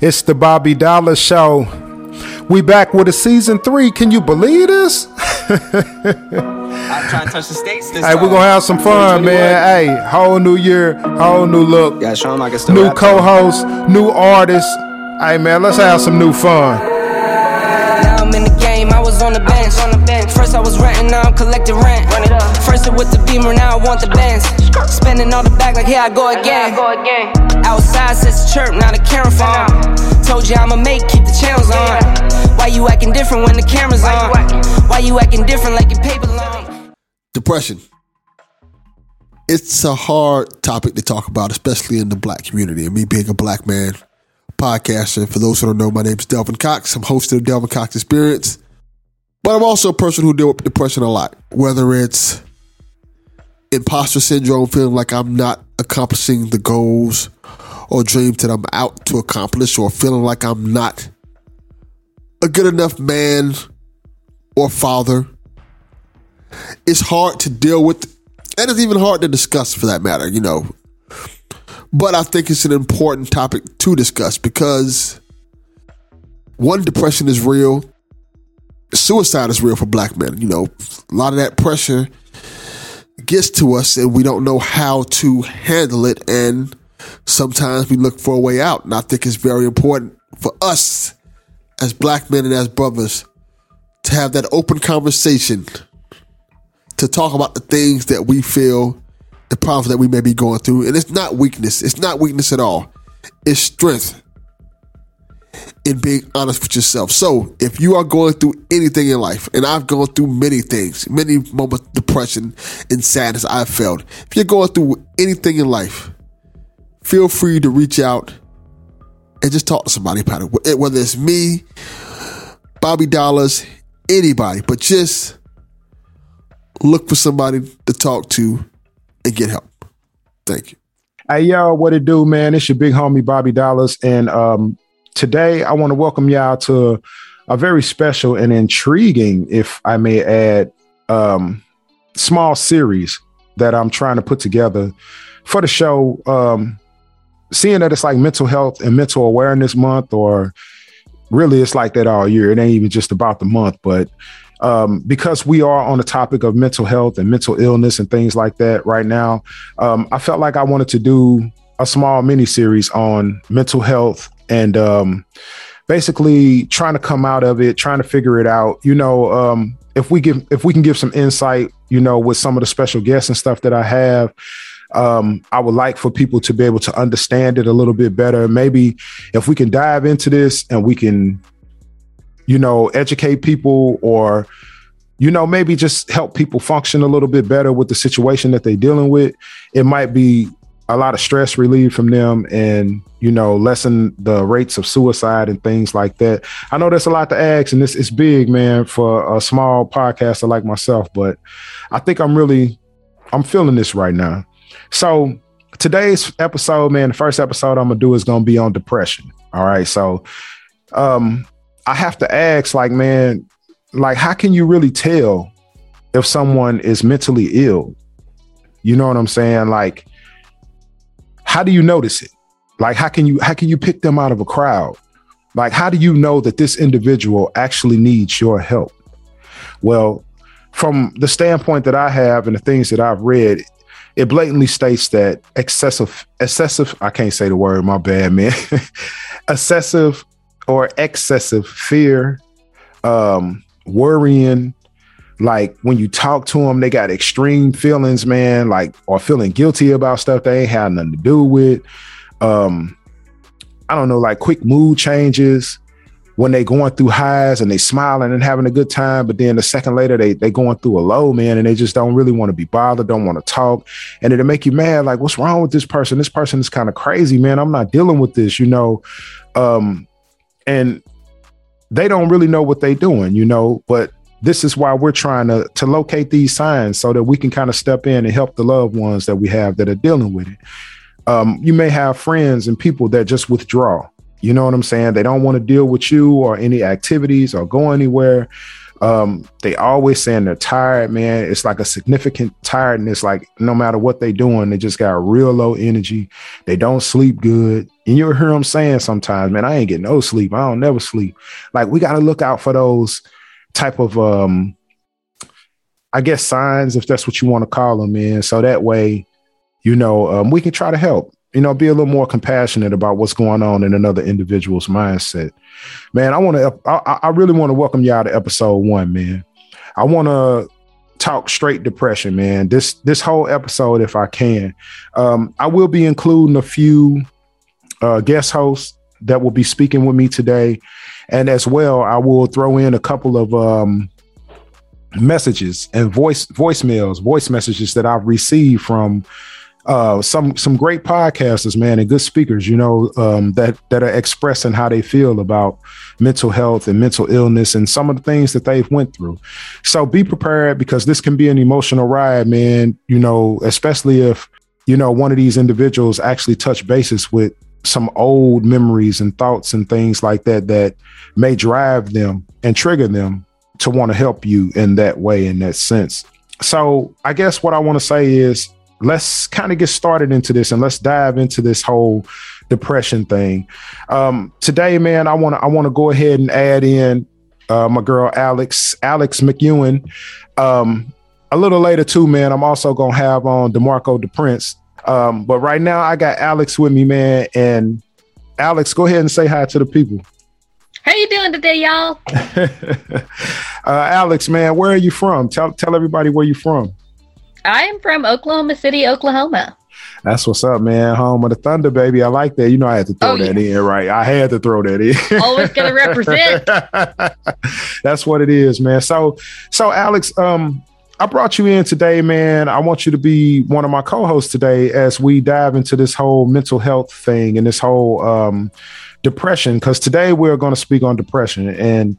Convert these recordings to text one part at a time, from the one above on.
It's the Bobby Dollaz Show. We back with a season three. Can you believe this? I'm trying to touch the states this Hey, we're gonna have some fun, man. Hey, whole new year, whole new look, Yeah, show 'em I can still new co-host, new artist. Hey, man, let's have some new fun. Was on the bench. On the bench. First I was renting, now I'm collecting rent. Run it up. First it with the beamer, now I want the Benz. Spending all the back like here I go again. Outside says the chirp, now the camera phone. Told you I'ma make, keep the channels on. Why you acting different when the camera's on? Why you acting different like your paper long? depression. It's a hard topic to talk about, especially in the black community. And me being a black man, podcaster, for those who don't know, my name is Delvin Cox. I'm host of the Delvin Cox Experience. But I'm also a person who deal with depression a lot, whether it's imposter syndrome, feeling like I'm not accomplishing the goals or dreams that I'm out to accomplish, or feeling like I'm not a good enough man or father. It's hard to deal with and it's even hard to discuss for that matter you know. But i think it's an important topic to discuss because one depression is real suicide is real for black men you know a lot of that pressure gets to us and we don't know how to handle it and sometimes we look for a way out and i think it's very important for us as black men and as brothers to have that open conversation to talk about the things that we feel, the problems that we may be going through. And it's not weakness. It's not weakness at all. It's strength in being honest with yourself. So if you are going through anything in life, and I've gone through many things, many moments of depression and sadness I've felt. If you're going through anything in life, feel free to reach out and just talk to somebody about it. Whether it's me, Bobby Dollaz, anybody, but just look for somebody to talk to and get help. Thank you. Hey, y'all, what it do, man? It's your big homie Bobby Dollaz, and um, today I want to welcome y'all to a very special and intriguing, if I may add, um, small series that I'm trying to put together for the show. Um, seeing that it's like mental health and mental awareness month, or really it's like that all year. It ain't even just about the month, but um, because we are on the topic of mental health and mental illness and things like that right now, um, I felt like I wanted to do a small mini series on mental health and um, basically trying to come out of it, trying to figure it out. You know, um, if we give if we can give some insight, you know, with some of the special guests and stuff that I have. Um, I would like for people to be able to understand it a little bit better. Maybe if we can dive into this and we can you know, educate people or, you know, maybe just help people function a little bit better with the situation that they're dealing with. It might be a lot of stress relieved from them and, you know, lessen the rates of suicide and things like that. I know that's a lot to ask and this is big, man, for a small podcaster like myself, but I think I'm really, I'm feeling this right now. So today's episode, man, the first episode I'm gonna do is gonna be on depression. All right. So, um, I have to ask, like, man, like, how can you really tell if someone is mentally ill? You know what I'm saying? Like, how do you notice it? Like, how can you how can you pick them out of a crowd? Like, how do you know that this individual actually needs your help? Well, from the standpoint that I have and the things that I've read, it blatantly states that excessive, excessive, I can't say the word, my bad, man. excessive or excessive fear, um, worrying. Like when you talk to them, they got extreme feelings, man, like or feeling guilty about stuff they ain't had nothing to do with. Um, I don't know, like quick mood changes when they going through highs and they smiling and having a good time, but then a second later they they going through a low, man, and they just don't really want to be bothered, don't want to talk, and it'll make you mad. Like, what's wrong with this person? This person is kind of crazy, man. I'm not dealing with this, you know. Um, and they don't really know what they're doing, you know. But this is why we're trying to to locate these signs so that we can kind of step in and help the loved ones that we have that are dealing with it. Um, you may have friends and people that just withdraw. You know what I'm saying? They don't want to deal with you or any activities or go anywhere. Um, they always saying they're tired, man. It's like a significant tiredness. Like no matter what they doing, they just got real low energy. They don't sleep good. And you'll hear them saying sometimes, man, I ain't getting no sleep. I don't never sleep. Like we got to look out for those type of um I guess signs, if that's what you want to call them, man. So that way, you know, um, we can try to help you know, be a little more compassionate about what's going on in another individual's mindset. Man, I want to, I, I really want to welcome y'all to episode one, man. I want to talk straight depression, man. This this whole episode, if I can, um, I will be including a few uh, guest hosts that will be speaking with me today, and as well, I will throw in a couple of um, messages and voice voicemails, voice messages that I've received from uh, some some great podcasters, man, and good speakers, you know, um, that that are expressing how they feel about mental health and mental illness and some of the things that they've went through. So be prepared because this can be an emotional ride, man. You know, especially if you know one of these individuals actually touch bases with some old memories and thoughts and things like that that may drive them and trigger them to want to help you in that way in that sense. So I guess what I want to say is let's kind of get started into this and let's dive into this whole depression thing. Um, today, man, I want to I want to go ahead and add in uh, my girl Alex Alex McEwen. Um, a little later too, man. I'm also gonna have on Demarco the Prince. Um, but right now, I got Alex with me, man. And Alex, go ahead and say hi to the people. How you doing today, y'all? uh, Alex, man, where are you from? Tell tell everybody where you from. I am from Oklahoma City, Oklahoma. That's what's up, man. Home of the Thunder, baby. I like that. You know, I had to throw oh, that yeah. in, right? I had to throw that in. Always gonna represent. That's what it is, man. So, so Alex, um, I brought you in today, man. I want you to be one of my co-hosts today as we dive into this whole mental health thing and this whole um, depression. Because today we're going to speak on depression and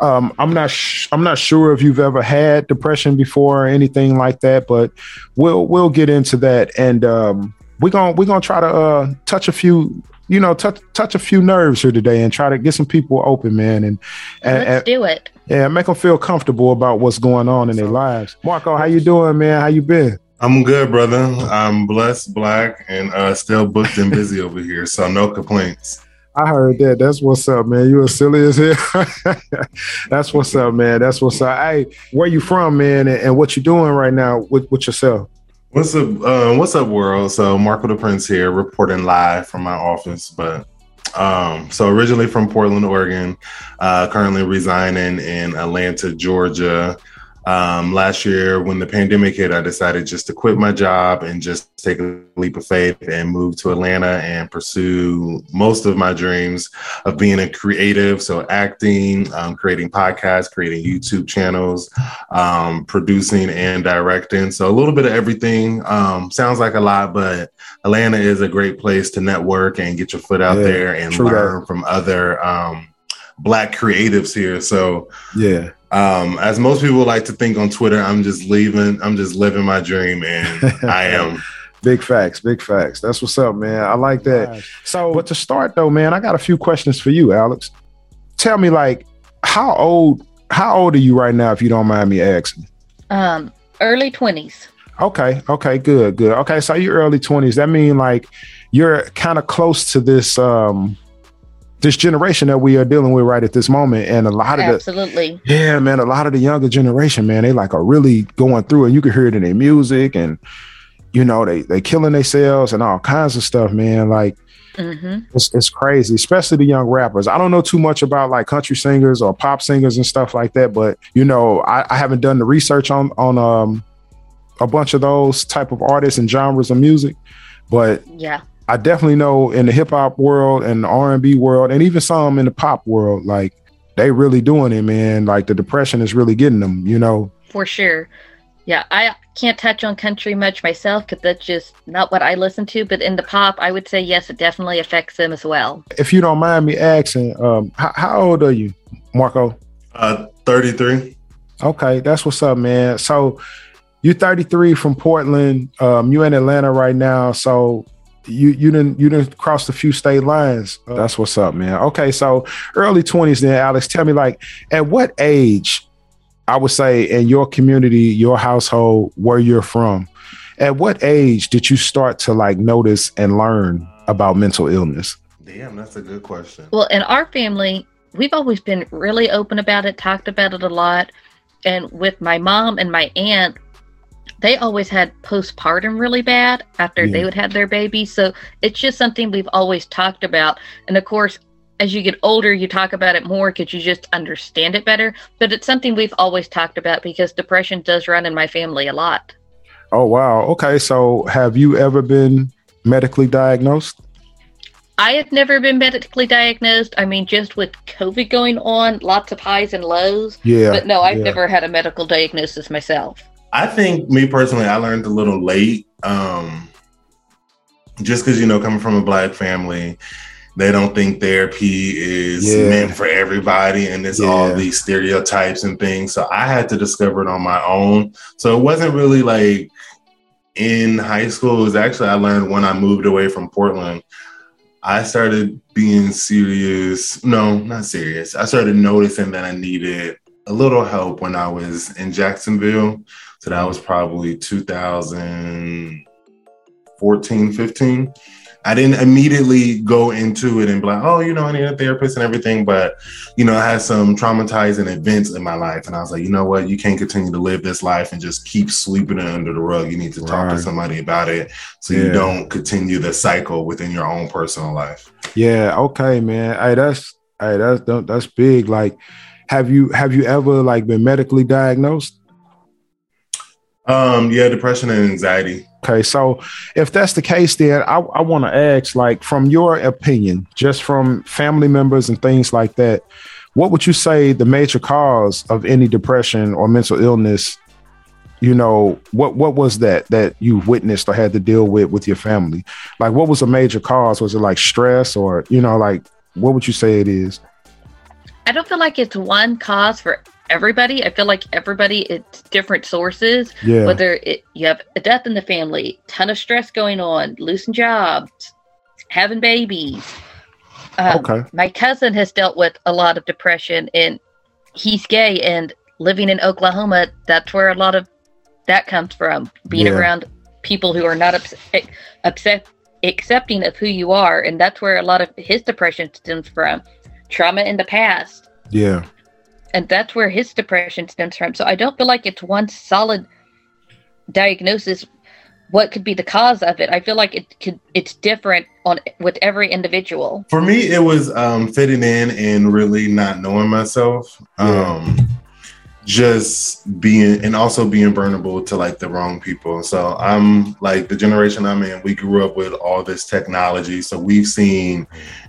um, I'm not sh- I'm not sure if you've ever had depression before or anything like that, but we'll we'll get into that, and um, we're gonna we're gonna try to uh, touch a few you know touch touch a few nerves here today and try to get some people open, man, and, and let's and, do it. Yeah, make them feel comfortable about what's going on in their lives. Marco, how you doing, man? How you been? I'm good, brother. I'm blessed, black, and uh, still booked and busy over here, so no complaints. I heard that. That's what's up, man. You as silly as hell. That's what's up, man. That's what's up. Hey, where you from, man, and, and what you doing right now with, with yourself? What's up? Uh, what's up, world? So Marco DePrence here, reporting live from my office. But um, so originally from Portland, Oregon, uh, currently residing in Atlanta, Georgia. Um, last year, when the pandemic hit, I decided just to quit my job and just take a leap of faith and move to Atlanta and pursue most of my dreams of being a creative. So, acting, um, creating podcasts, creating YouTube channels, um, producing and directing. So, a little bit of everything. Um, sounds like a lot, but Atlanta is a great place to network and get your foot out yeah, there and learn that. from other um, Black creatives here. So, yeah um, as most people like to think on Twitter, I'm just leaving, I'm just living my dream, and I am. Big facts, big facts. That's what's up, man. I like that. So, but to start though, man, I got a few questions for you, Alex. Tell me, like, how old? How old are you right now, if you don't mind me asking? Um, early twenties. Okay, okay, good, good. Okay, so you're early twenties. That mean like you're kind of close to this um this generation that we are dealing with right at this moment. And a lot of absolutely, the, yeah, man, a lot of the younger generation, man, they like are really going through it. You can hear it in their music and, you know, they, they killing themselves and all kinds of stuff, man. Like, mm-hmm. it's, it's crazy, especially the young rappers. I don't know too much about like country singers or pop singers and stuff like that, but you know, I, I haven't done the research on, on, um, a bunch of those type of artists and genres of music, but yeah, I definitely know in the hip hop world and the R and B world, and even some in the pop world, like they really doing it, man. Like the depression is really getting them, you know. For sure. Yeah, I can't touch on country much myself because that's just not what I listen to. But in the pop, I would say yes, it definitely affects them as well. If you don't mind me asking, um, how, how old are you, Marco? Uh, thirty-three. Okay, that's what's up, man. So you're 33 from Portland. Um, you're in Atlanta right now. So you you didn't you didn't cross a few state lines. Uh, That's what's up, man. Okay, so early twenties, then Alex. Tell me, like, at what age I would say in your community, your household, where you're from, at what age did you start to like notice and learn about mental illness? Damn, that's a good question. Well, in our family, we've always been really open about it, talked about it a lot. And with my mom and my aunt, they always had postpartum really bad after Yeah. they would have their baby. So it's just something we've always talked about. And of course, as you get older, you talk about it more because you just understand it better. But it's something we've always talked about because depression does run in my family a lot. Oh wow. Okay, so have you ever been medically diagnosed? I have never been medically diagnosed. I mean, just with COVID going on, lots of highs and lows. Yeah. But no, I've yeah. never had a medical diagnosis myself. I think me personally, I learned a little late. Um, just because you know, coming from a black family, they don't think therapy is Yeah. meant for everybody, and it's all these stereotypes and things. So I had to discover it on my own. So it wasn't really like in high school. It was actually I learned when I moved away from Portland. I started being serious. No, not serious. I started noticing that I needed a little help when I was in Jacksonville. So that was probably 2014, 15. I didn't immediately go into it and be like, oh, you know, I need a therapist and everything. But, you know, I had some traumatizing events in my life. And I was like, you know what? You can't continue to live this life and just keep sweeping it under the rug. You need to talk to somebody about it so Yeah. you don't continue the cycle within your own personal life. Yeah, okay, man. Hey, that's hey, that's that's big. Like, have you have you ever like been medically diagnosed? Um, yeah, depression and anxiety. Okay, so if that's the case, then I, I want to ask, like, from your opinion, just from family members and things like that, what would you say the major cause of any depression or mental illness? You know, what what was that that you witnessed or had to deal with with your family? Like, what was a major cause? Was it like stress or you know, like, what would you say it is? I don't feel like it's one cause for everybody. I feel like everybody it's different sources. Yeah, Whether it, you have a death in the family, ton of stress going on, losing jobs, having babies. Um, Okay. My cousin has dealt with a lot of depression, and he's gay and living in Oklahoma. That's where a lot of that comes from. Being Yeah. around people who are not ups- upset, accepting of who you are, and that's where a lot of his depression stems from. Trauma in the past yeah, and that's where his depression stems from. So I don't feel like it's one solid diagnosis. What could be the cause of it? I feel like it could. It's different on with every individual. For me, it was um, fitting in and really not knowing myself. Yeah. Um, just being and also being burnable to like the wrong people. So I'm like the generation I'm in, we grew up with all this technology. So we've seen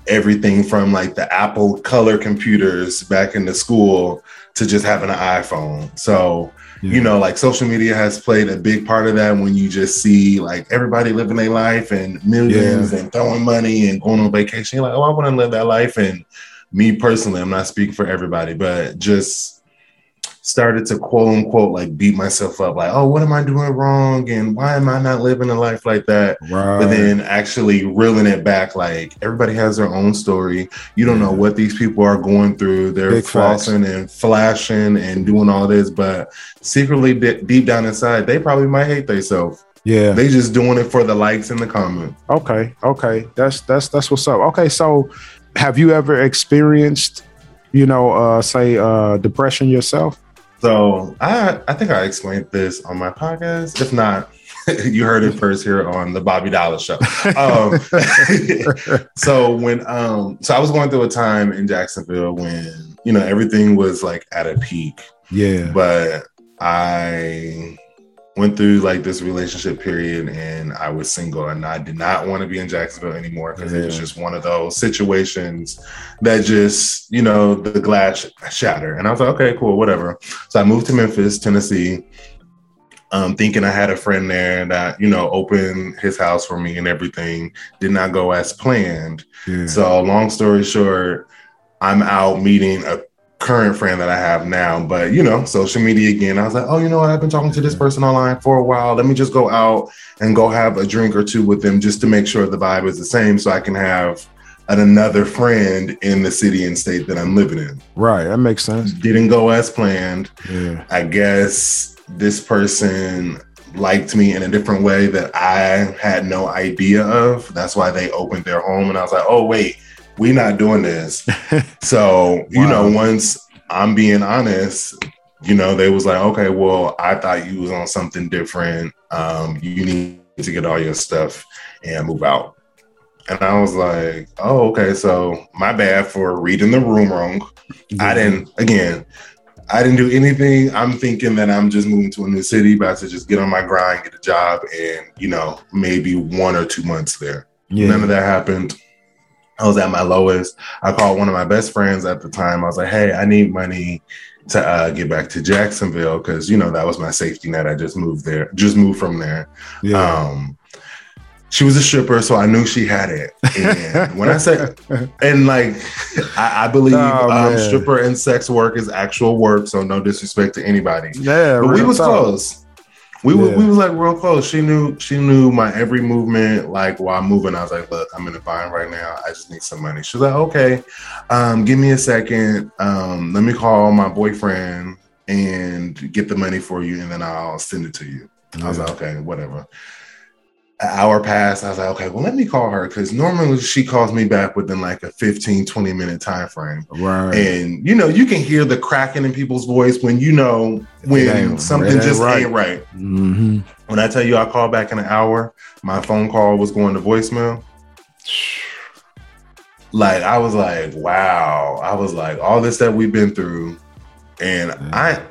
everything from like the Apple color computers back in the school to just having an iPhone. So you know, like social media has played a big part of that when you just see like everybody living their life and millions and throwing money and going on vacation. You're like, oh, I want to live that life. And me personally, I'm not speaking for everybody, but just started to quote unquote like beat myself up, like, oh, what am I doing wrong? And why am I not living a life like that? right. But then actually reeling it back, like everybody has their own story. You don't know what these people are going through. They're Big facts. flossing and flashing and doing all this, but secretly de- deep down inside, they probably might hate themselves. yeah. They just doing it for the likes and the comments. Okay, okay, that's that's that's what's up. Okay, so have you ever experienced, you know, uh, say uh, depression yourself? So I I think I explained this on my podcast. If not, you heard it first here on the Bobby Dollaz Show. Um, so when um so I was going through a time in Jacksonville when you know everything was like at a peak, yeah, but I went through like this relationship period and I was single and I did not want to be in Jacksonville anymore because it was just one of those situations that just, you know, the glass shattered. And I was like, okay, cool, whatever. So I moved to Memphis, Tennessee, um, thinking I had a friend there that, you know, opened his house for me and everything. Did not go as planned. yeah. So, long story short, I'm out meeting a current friend that I have now, but you know, social media again. I was like, oh, you know what? I've been talking to this person online for a while. Let me just go out and go have a drink or two with them just to make sure the vibe is the same so I can have an another friend in the city and state that I'm living in. Right. That makes sense. Didn't go as planned. Yeah. I guess this person liked me in a different way that I had no idea of. That's why they opened their home and I was like, "Oh wait, we not doing this." so, you know, once I'm being honest, you know, they was like, "Okay, well, I thought you was on something different. Um, you need to get all your stuff and move out." And I was like, "Oh, okay, so my bad for reading the room wrong." I didn't again. I didn't do anything. I'm thinking that I'm just moving to a new city, about to just get on my grind, get a job, and you know maybe one or two months there. Yeah. None of that happened. I was at my lowest. I called one of my best friends at the time. I was like, "Hey, I need money to uh, get back to Jacksonville because you know that was my safety net. I just moved there, just moved from there." yeah. Um, she was a stripper, so I knew she had it. And when I said, and like, I, I believe Oh, um, stripper and sex work is actual work, so no disrespect to anybody. yeah. But we was close. We were, we was like real close. She knew she knew my every movement. Like while I'm moving, I was like, "Look, I'm in a bind right now. I just need some money." She was like, "Okay, um, give me a second. Um, let me call my boyfriend and get the money for you, and then I'll send it to you." I was like, okay, whatever. An hour passed. I was like, okay, well, let me call her because normally she calls me back within like a 15, 20 minute time frame. Right. And you know, you can hear the cracking in people's voice when you know when ain't- something just right. ain't right. hmm When I tell you I called back in an hour, my phone call was going to voicemail. Like I was like, wow. I was like, all this that we've been through, and I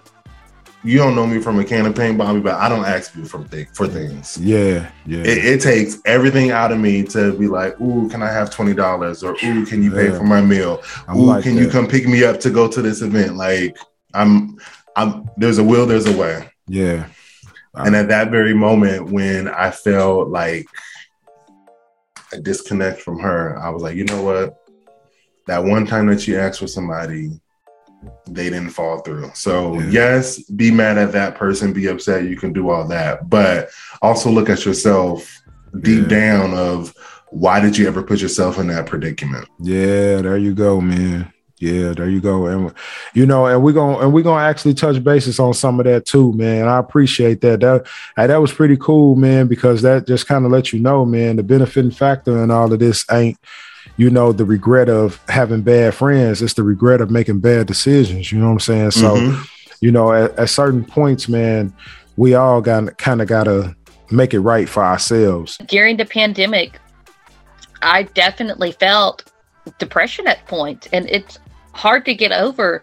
you don't know me from a can of paint, Bobby, but I don't ask you for th- for things. Yeah. Yeah. It, it takes everything out of me to be like, "Ooh, can I have twenty dollars?" or "Ooh, can you pay Yeah. for my meal?" I'm "Ooh, like can you come pick me up to go to this event?" Like, I'm, I'm. There's a will, there's a way, Yeah. and at that very moment when I felt like a disconnect from her, I was like, you know what? That one time that you asked for somebody, they didn't fall through. So Yeah. yes, be mad at that person, be upset. You can do all that, but also look at yourself deep Yeah. down of why did you ever put yourself in that predicament? Yeah, there you go, man. Yeah, there you go. And you know, and we're gonna and we're gonna actually touch bases on some of that too, man. I appreciate that. That that was pretty cool, man, because that just kind of let you know, man, the benefiting factor in all of this ain't, you know, the regret of having bad friends. It's the regret of making bad decisions. You know what I'm saying? So, Mhm. you know, at, at certain points, man, we all got kind of gotta make it right for ourselves. during the pandemic, I definitely felt depression at points, and it's hard to get over.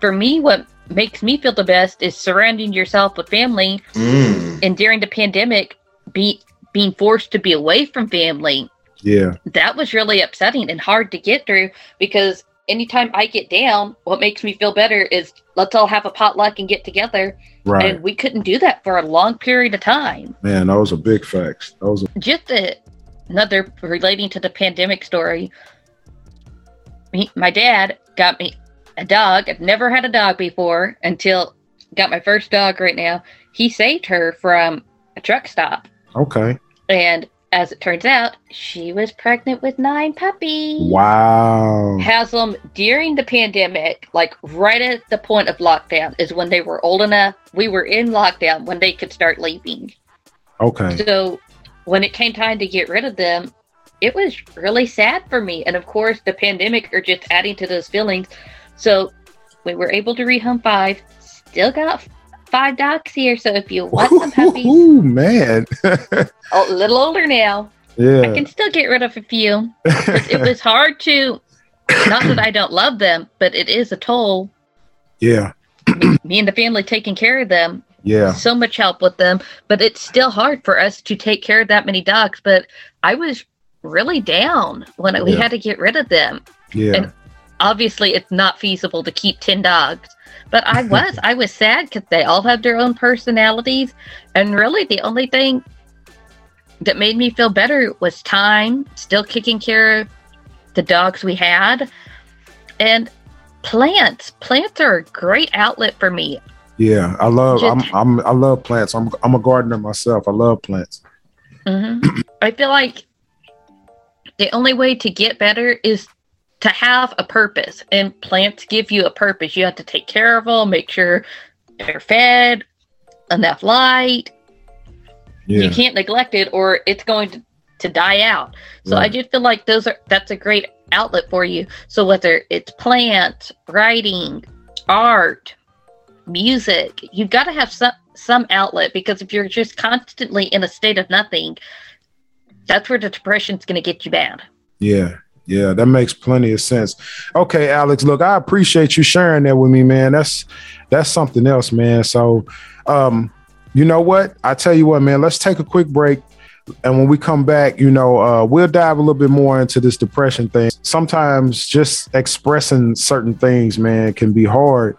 For me, what makes me feel the best is surrounding yourself with family. Mm. And during the pandemic, be being forced to be away from family, Yeah, that was really upsetting and hard to get through because anytime I get down, what makes me feel better is let's all have a potluck and get together. right. And we couldn't do that for a long period of time. man, those are big facts. Those are just a, another relating to the pandemic story. Me, my dad got me a dog. I've never had a dog before until got my first dog right now. He saved her from a truck stop, okay. and as it turns out, she was pregnant with nine puppies. Wow. Has them during the pandemic, like right at the point of lockdown, is when they were old enough. We were in lockdown when they could start leaving. Okay. So when it came time to get rid of them, it was really sad for me. And of course, the pandemic are just adding to those feelings. So we were able to rehome five. Still got five dogs here. So if you want some puppies, Ooh, man. a oh, little older now, Yeah, I can still get rid of a few. It was hard to, not that I don't love them, but it is a toll. yeah. Me and the family taking care of them Yeah. so much help with them, but it's still hard for us to take care of that many dogs. But I was really down when we had to get rid of them. Yeah. And obviously, it's not feasible to keep 10 dogs. But I was, I was sad because they all have their own personalities. And really, the only thing that made me feel better was time, still taking care of the dogs we had, and plants. Plants are a great outlet for me. Yeah. I love I'm I'm I love plants. I'm I'm a gardener myself. I love plants. hmm I feel like The only way to get better is to have a purpose, and plants give you a purpose. You have to take care of them, make sure they're fed, enough light. Yeah. You can't neglect it, or it's going to, to die out. So I Right. just feel like those are that's a great outlet for you. So whether it's plants, writing, art, music, you've got to have some some outlet because if you're just constantly in a state of nothing, that's where the depression's going to get you bad. Yeah. Yeah, that makes plenty of sense. Okay, Alex, look, I appreciate you sharing that with me, man. That's that's something else, man. So, um, you know what? I tell you what, man, let's take a quick break. And when we come back, you know, uh, we'll dive a little bit more into this depression thing. Sometimes just expressing certain things, man, can be hard.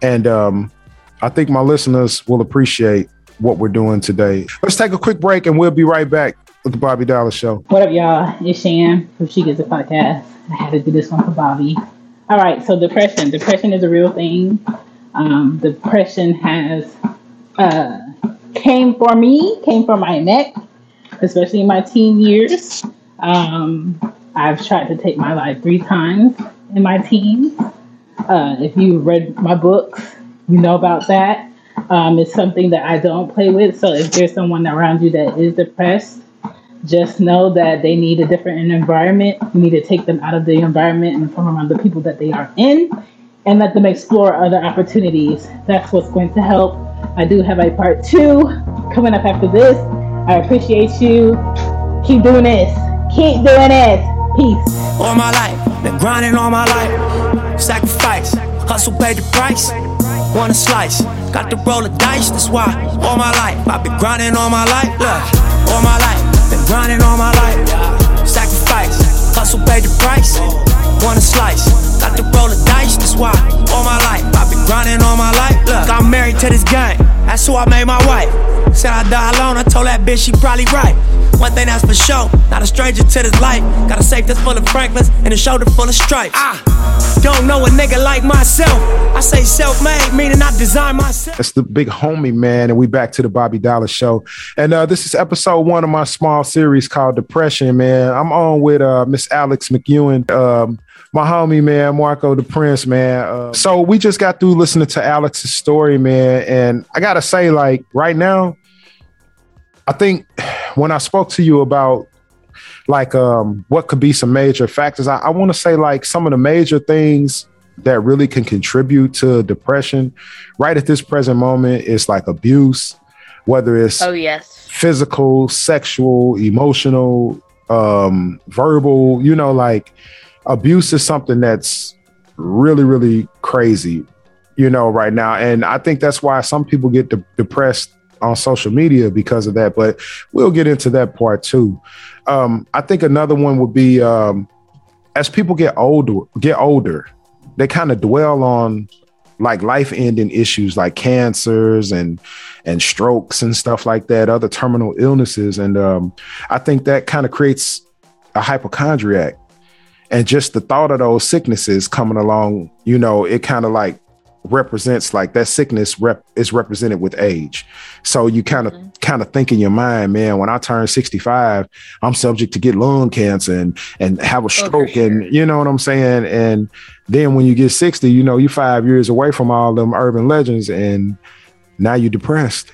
And um, I think my listeners will appreciate what we're doing today. Let's take a quick break and we'll be right back with the Bobby Dollaz Show. What up, y'all? It's Shan from She Gets a Podcast. I had to do this one for Bobby. All right, so depression. Depression is a real thing. Um, depression has uh, came for me, came for my neck, especially in my teen years. Um, I've tried to take my life three times in my teens. Uh, if you read my books, you know about that. Um, it's something that I don't play with. So if there's someone around you that is depressed, just know that they need a different environment. You need to take them out of the environment and from around the people that they are in and let them explore other opportunities. That's what's going to help. I do have a part two coming up after this. I appreciate you. Keep doing this. Keep doing this. Peace. all my life. Been grinding all my life. Sacrifice, hustle paid the price. Want a slice, got to roll the dice. That's why all my life I've been grinding all my life. Look, all my life, grinding all my life. Sacrifice, hustle paid the price. Want a slice, got to roll the dice. That's why all my life I've been grinding all my life. Look, I'm married to this game. That's who I made my wife. Said I die alone. I told that bitch she probably right. One thing that's for sure, not a stranger to this life. Got a safe that's full of Franklins and a shoulder full of stripes. I don't know a nigga like myself. I say self-made, meaning I design myself. That's the big homie, man. And we back to the Bobby Dollaz Show. And uh, this is episode one of my small series called Depression, man. I'm on with uh, Miss Alex McEwen, um, my homie, man, Marco DePrence, man. Uh, so we just got through listening to Alex's story, man. And I got to say, like, right now, I think when I spoke to you about like um, what could be some major factors, I, I want to say like some of the major things that really can contribute to depression right at this present moment is like abuse, whether it's Oh yes. physical, sexual, emotional, um, verbal, you know, like abuse is something that's really, really crazy, you know, right now. And I think that's why some people get de- depressed on social media because of that. But we'll get into that part too. Um, I think another one would be um, as people get older, get older, they kind of dwell on like life-ending issues like cancers and and strokes and stuff like that, other terminal illnesses, and um, I think that kind of creates a hypochondriac. And just the thought of those sicknesses coming along, you know, it kind of like represents like that sickness rep is represented with age. So you kind of mm-hmm. kind of think in your mind, man, when I turn 65, I'm subject to get lung cancer and and have a oh, stroke sure. and you know what I'm saying? And then when you get 60, you know, you're five years away from all them urban legends and now you're depressed.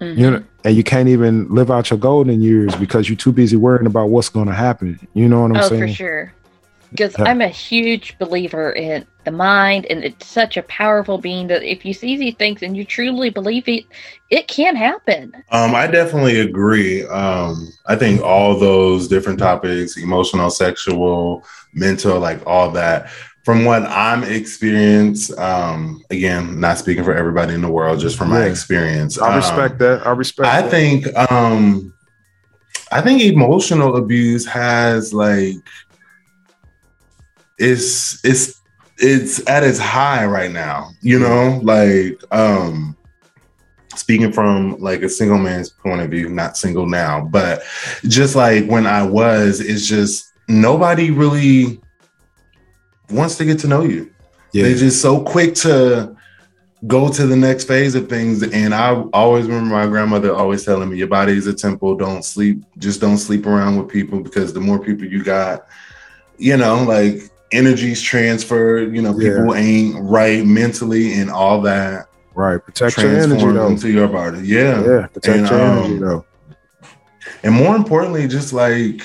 You know, mm-hmm. and you can't even live out your golden years because you're too busy worrying about what's going to happen. You know what I'm oh, saying? for sure. Because Yeah. I'm a huge believer in the mind, and it's such a powerful being that if you see these things and you truly believe it, it can happen. Um, I definitely agree. Um, I think all those different topics, emotional, sexual, mental, like all that, from what I'm experienced, um, again, not speaking for everybody in the world, just from my experience. I um, respect that. I respect I that. think um I think emotional abuse has like it's it's it's at its high right now, you know, like um speaking from like a single man's point of view, not single now, but just like when I was, it's just nobody really wants to get to know you. yeah. They're just so quick to go to the next phase of things. And I always remember my grandmother always telling me, "Your body is a temple. Don't sleep. Just don't sleep around with people because the more people you got, you know, like energies transferred. You know, people Yeah. ain't right mentally and all that." Right. Protect your energy though. into your body. Yeah. Yeah. Protect And, your um, energy though. And more importantly, just like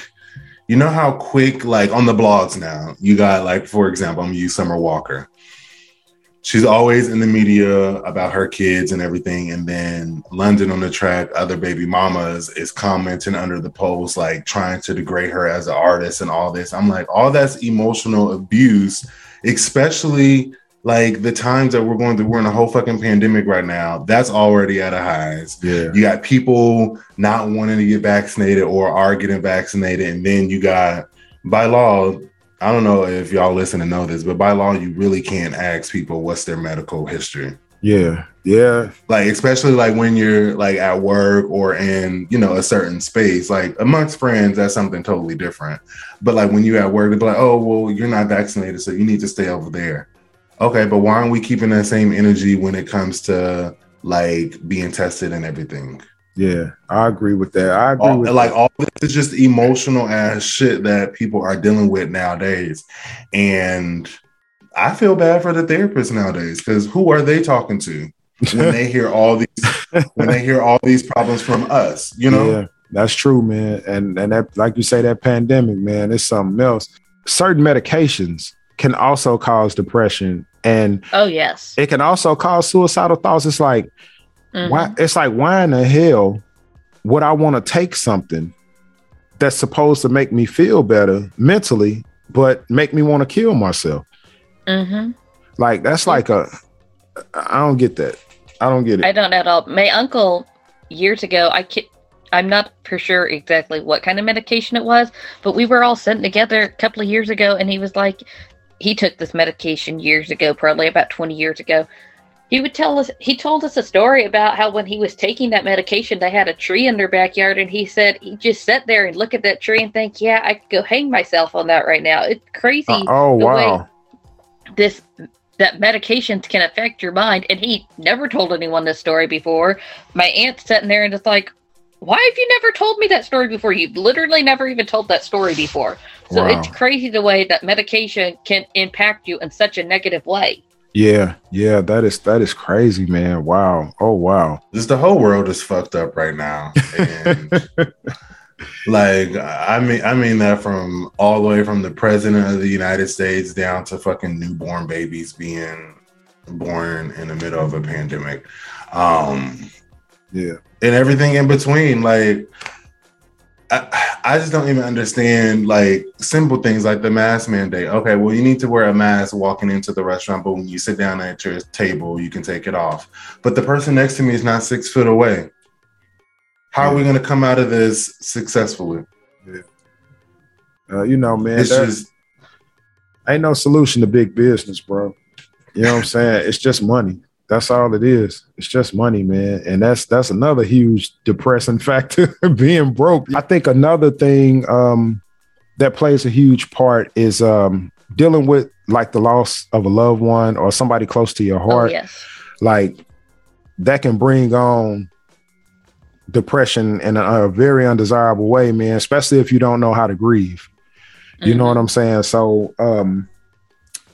you know how quick, like on the blogs now, you got like, for example, I'm gonna use Summer Walker. She's always in the media about her kids and everything. And then London on da Track, other baby mamas is commenting under the post, like trying to degrade her as an artist and all this. I'm like, all that's emotional abuse, especially like the times that we're going through. We're in a whole fucking pandemic right now. That's already at a highs. Yeah. You got people not wanting to get vaccinated or are getting vaccinated. And then you got, by law, I don't know if y'all listen and know this, but by law, you really can't ask people what's their medical history. Yeah. Yeah. Like, especially like when you're like at work or in, you know, a certain space, like amongst friends, that's something totally different. But like when you at work, they'll be like, oh, well, you're not vaccinated, so you need to stay over there. Okay, but why aren't we keeping that same energy when it comes to like being tested and everything? Yeah. I agree with that. I agree all, with like all this is just emotional ass shit that people are dealing with nowadays and i feel bad for the therapists nowadays because who are they talking to when they hear all these when they hear all these problems from us you know Yeah, that's true, man. And and that, like you say, that pandemic, man, it's something else. Certain medications can also cause depression, and Oh yes. it can also cause suicidal thoughts. It's like Mhm. why? It's like why in the hell would I want to take something that's supposed to make me feel better mentally, but make me want to kill myself? Mhm. Like that's like a I don't get that. I don't get it. I don't at all. My uncle years ago, I ki- I'm not for sure exactly what kind of medication it was, but we were all sitting together a couple of years ago, and he was like, he took this medication years ago, probably about 20 years ago. He would tell us, he told us a story about how when he was taking that medication, they had a tree in their backyard, and he said he just sat there and look at that tree and think, yeah, I could go hang myself on that right now. It's crazy. Uh, oh the way wow. this that medications can affect your mind and he never told anyone this story before my aunt's sitting there and it's like why have you never told me that story before you've literally never even told that story before so Wow. it's crazy the way that medication can impact you in such a negative way Yeah, yeah, that is that is crazy, man. Wow. Oh wow. just the whole world is fucked up right now and like i mean i mean that from all the way from the president of the united states down to fucking newborn babies being born in the middle of a pandemic um Yeah. and everything in between like I, I just don't even understand like simple things like the mask mandate. Okay, well, you need to wear a mask walking into the restaurant, but when you sit down at your table, you can take it off. But the person next to me is not six foot away. How are we going to come out of this successfully? Uh, you know, man, It's just ain't no solution to big business, bro. You know what I'm saying? It's just money. That's all it is. It's just money, man. And that's that's another huge depressing factor being broke. I think another thing um that plays a huge part is um dealing with like the loss of a loved one or somebody close to your oh heart. yes like that can bring on depression in a, a very undesirable way, man, especially if you don't know how to grieve. You know what I'm saying? So um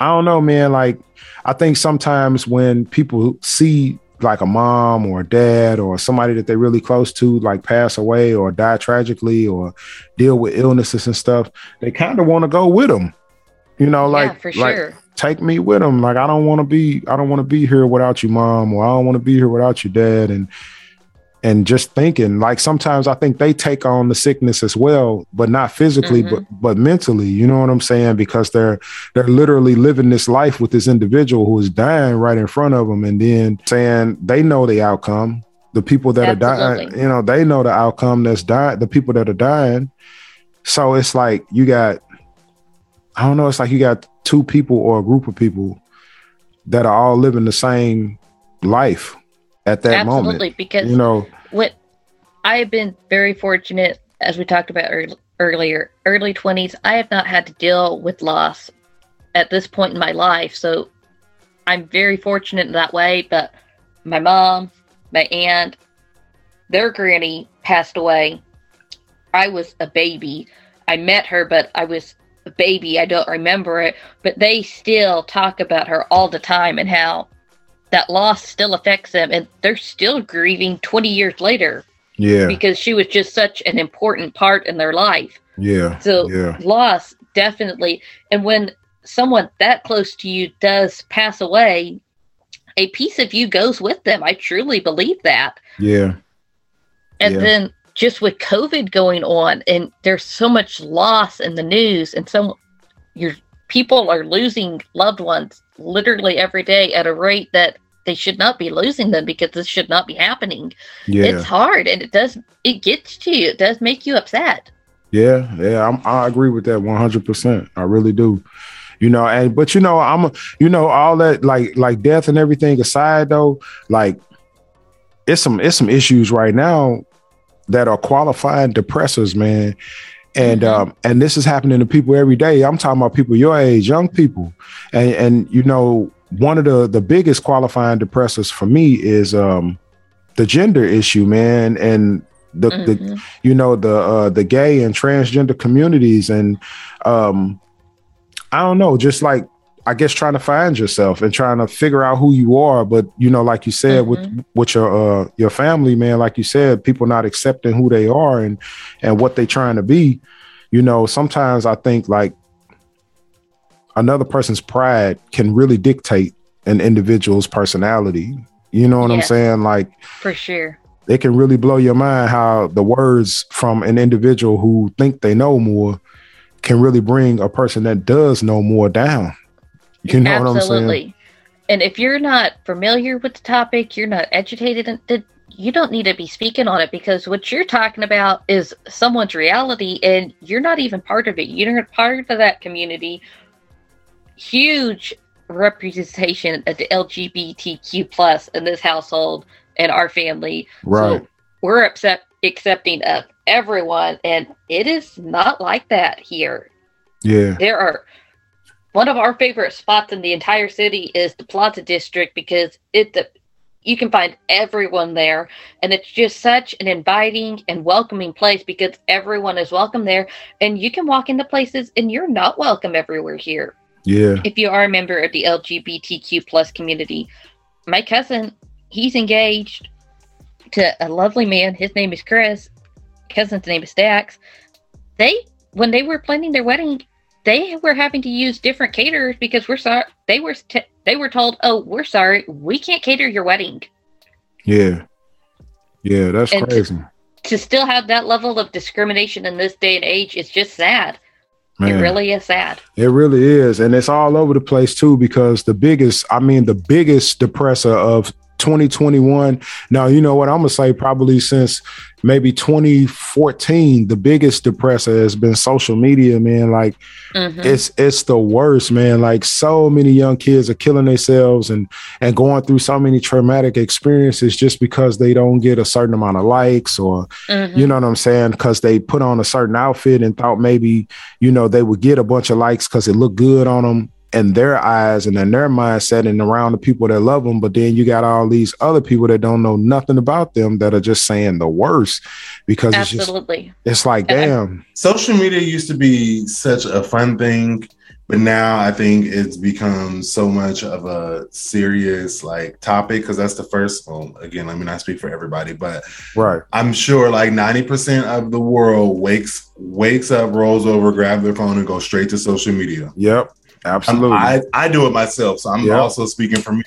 I don't know, man. Like I think sometimes when people see like a mom or a dad or somebody that they're really close to like pass away or die tragically or deal with illnesses and stuff, they kind of want to go with them. You know, like yeah for like sure take me with them. Like I don't want to be, I don't want to be here without you, mom, or I don't want to be here without your dad. And and just thinking, like sometimes I think they take on the sickness as well, but not physically, Mhm. but but mentally. You know what I'm saying? Because they're they're literally living this life with this individual who is dying right in front of them, and then saying they know the outcome. The people that are dying, you know, they know the outcome that's dying. The people that are dying. So it's like you got I don't know, it's like you got two people or a group of people that are all living the same life at that absolutely moment. because You know, what I have been very fortunate, as we talked about ear- earlier, early 20s, I have not had to deal with loss at this point in my life. So I'm very fortunate in that way, but my mom, my aunt, their granny passed away. I was a baby. I met her, but I was a baby. I don't remember it, but they still talk about her all the time and how that loss still affects them and they're still grieving 20 years later Yeah. because she was just such an important part in their life. Yeah. So yeah. loss definitely. And when someone that close to you does pass away, a piece of you goes with them. I truly believe that. Yeah. And Yeah. then just with COVID going on, and there's so much loss in the news, and some your people are losing loved ones literally every day at a rate that they should not be losing them because this should not be happening. Yeah. It's hard, and it does it gets to you. It does make you upset. Yeah, yeah, I'm, I agree with that 100. percent I really do. You know, and but you know, I'm, a, you know, all that like like death and everything aside, though, like it's some it's some issues right now that are qualifying depressors, man. And Mhm. um and this is happening to people every day. I'm talking about people your age, young people, and and you know one of the the biggest qualifying depressors for me is um the gender issue, man, and the the Mhm. you know the uh the gay and transgender communities and um i don't know just like i guess trying to find yourself and trying to figure out who you are but you know like you said with with your uh your family man like you said people not accepting who they are and and what they trying to be you know sometimes i think like another person's pride can really dictate an individual's personality you know what i'm saying like for sure. it can really blow your mind how the words from an individual who think they know more can really bring a person that does know more down. You know what I'm saying? Absolutely. And if you're not familiar with the topic, you're not educated, in you don't need to be speaking on it because what you're talking about is someone's reality, and you're not even part of it. You're not part of that community. Huge representation of the LGBTQ plus in this household and our family. Right. So we're accept, accepting of everyone, and it is not like that here Yeah. there are one of our favorite spots in the entire city is the Plaza District because it the you can find everyone there and it's just such an inviting and welcoming place because everyone is welcome there and you can walk into places and you're not welcome everywhere here Yeah. if you are a member of the LGBTQ plus community. My cousin, he's engaged to a lovely man. His name is Chris. Cousin's name is Dax. They when they were planning their wedding, they were having to use different caterers because we're sorry. They were t- they were told, "Oh, we're sorry, we can't cater your wedding." Yeah. Yeah. That's And- crazy. To still have that level of discrimination in this day and age is just sad. It really is sad. It really is. And it's all over the place too, because the biggest, I mean, the biggest depressor of 2021. Now, you know what? I'm going to say probably since maybe 2014, the biggest depressor has been social media, man. Like, Mhm. it's it's the worst man like so many young kids are killing themselves and and going through so many traumatic experiences just because they don't get a certain amount of likes or Mhm. you know what i'm saying because they put on a certain outfit and thought maybe you know they would get a bunch of likes because it looked good on them in their eyes and in their mindset and around the people that love them. But then you got all these other people that don't know nothing about them that are just saying the worst because it's just it's like damn. Social media used to be such a fun thing but now i think it's become so much of a serious like topic because that's the first well again let me not speak for everybody but right. I'm sure like 90% of the world wakes wakes up rolls over grab their phone and go straight to social media. Yep. I'm- absolutely. I, I do it myself so i'm Yep. also speaking for me.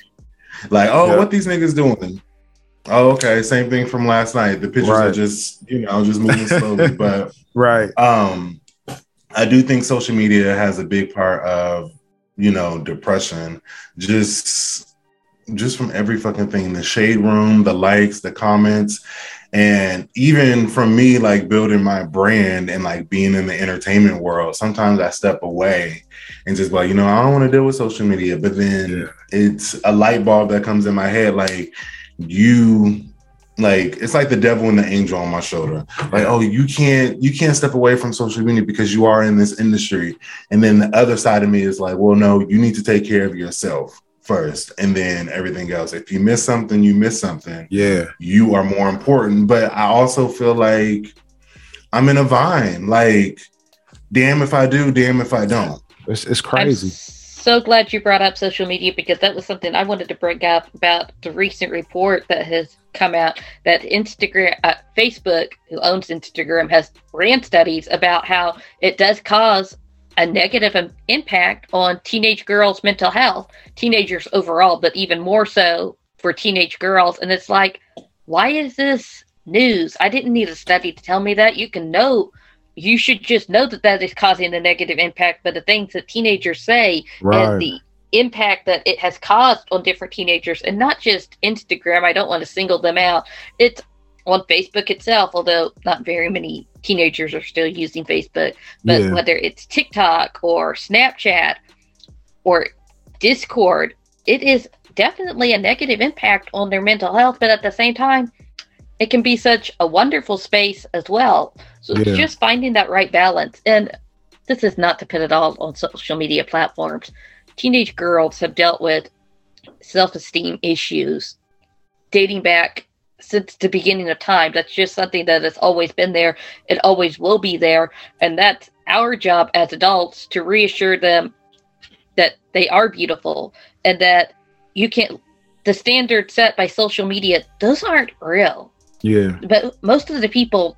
Like oh Yep. what these niggas doing? Oh okay same thing from last night. The pictures are just you know just moving slowly but right. um i do think social media has a big part of you know depression. Just just from every fucking thing. The shade room the likes the comments and even from me like building my brand and like being in the entertainment world sometimes i step away and just like you know i don't want to deal with social media but then Yeah. it's a light bulb that comes in my head like you like it's like the devil and the angel on my shoulder like oh you can't you can't step away from social media because you are in this industry and then the other side of me is like well no you need to take care of yourself first and then everything else. If you miss something, you miss something. Yeah. You are more important. But I also feel like I'm in a vine. Like, damn if I do, damn if I don't. It's, it's I'm crazy. so glad you brought up social media because that was something I wanted to bring up about the recent report that has come out that Instagram, uh, Facebook, who owns Instagram, has ran studies about how it does cause a negative impact on teenage girls' mental health, teenagers overall, but even more so for teenage girls. And it's like, why is this news? I didn't need a study to tell me that. You can know you should just know that that is causing a negative impact but the things that teenagers say Right. and the impact that it has caused on different teenagers and not just instagram i don't want to single them out it's on facebook itself although not very many teenagers are still using facebook but Yeah. whether it's tiktok or snapchat or discord it is definitely a negative impact on their mental health but at the same time it can be such a wonderful space as well. So Yeah. it's just finding that right balance. And this is not to put it all on social media platforms. Teenage girls have dealt with self-esteem issues dating back since the beginning of time. That's just something that has always been there. It always will be there. And that's our job as adults to reassure them that they are beautiful and that you can't the standards set by social media those aren't real Yeah. but most of the people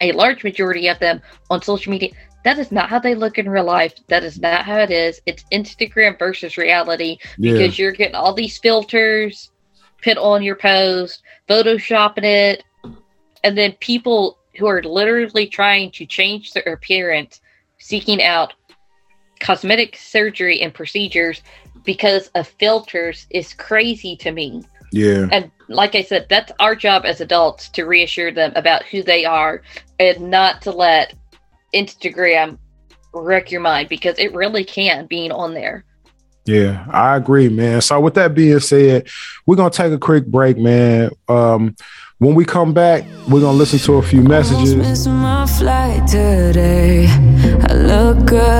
a large majority of them on social media that is not how they look in real life that is not how it is it's instagram versus reality Yeah. because you're getting all these filters put on your post photoshopping it and then people who are literally trying to change their appearance seeking out cosmetic surgery and procedures because of filters is crazy to me Yeah. and like I said, that's our job as adults to reassure them about who they are and not to let Instagram wreck your mind because it really can being on there. Yeah, I agree, man. So with that being said, we're gonna take a quick break, man. Um, when we come back, we're gonna listen to a few Almost messages.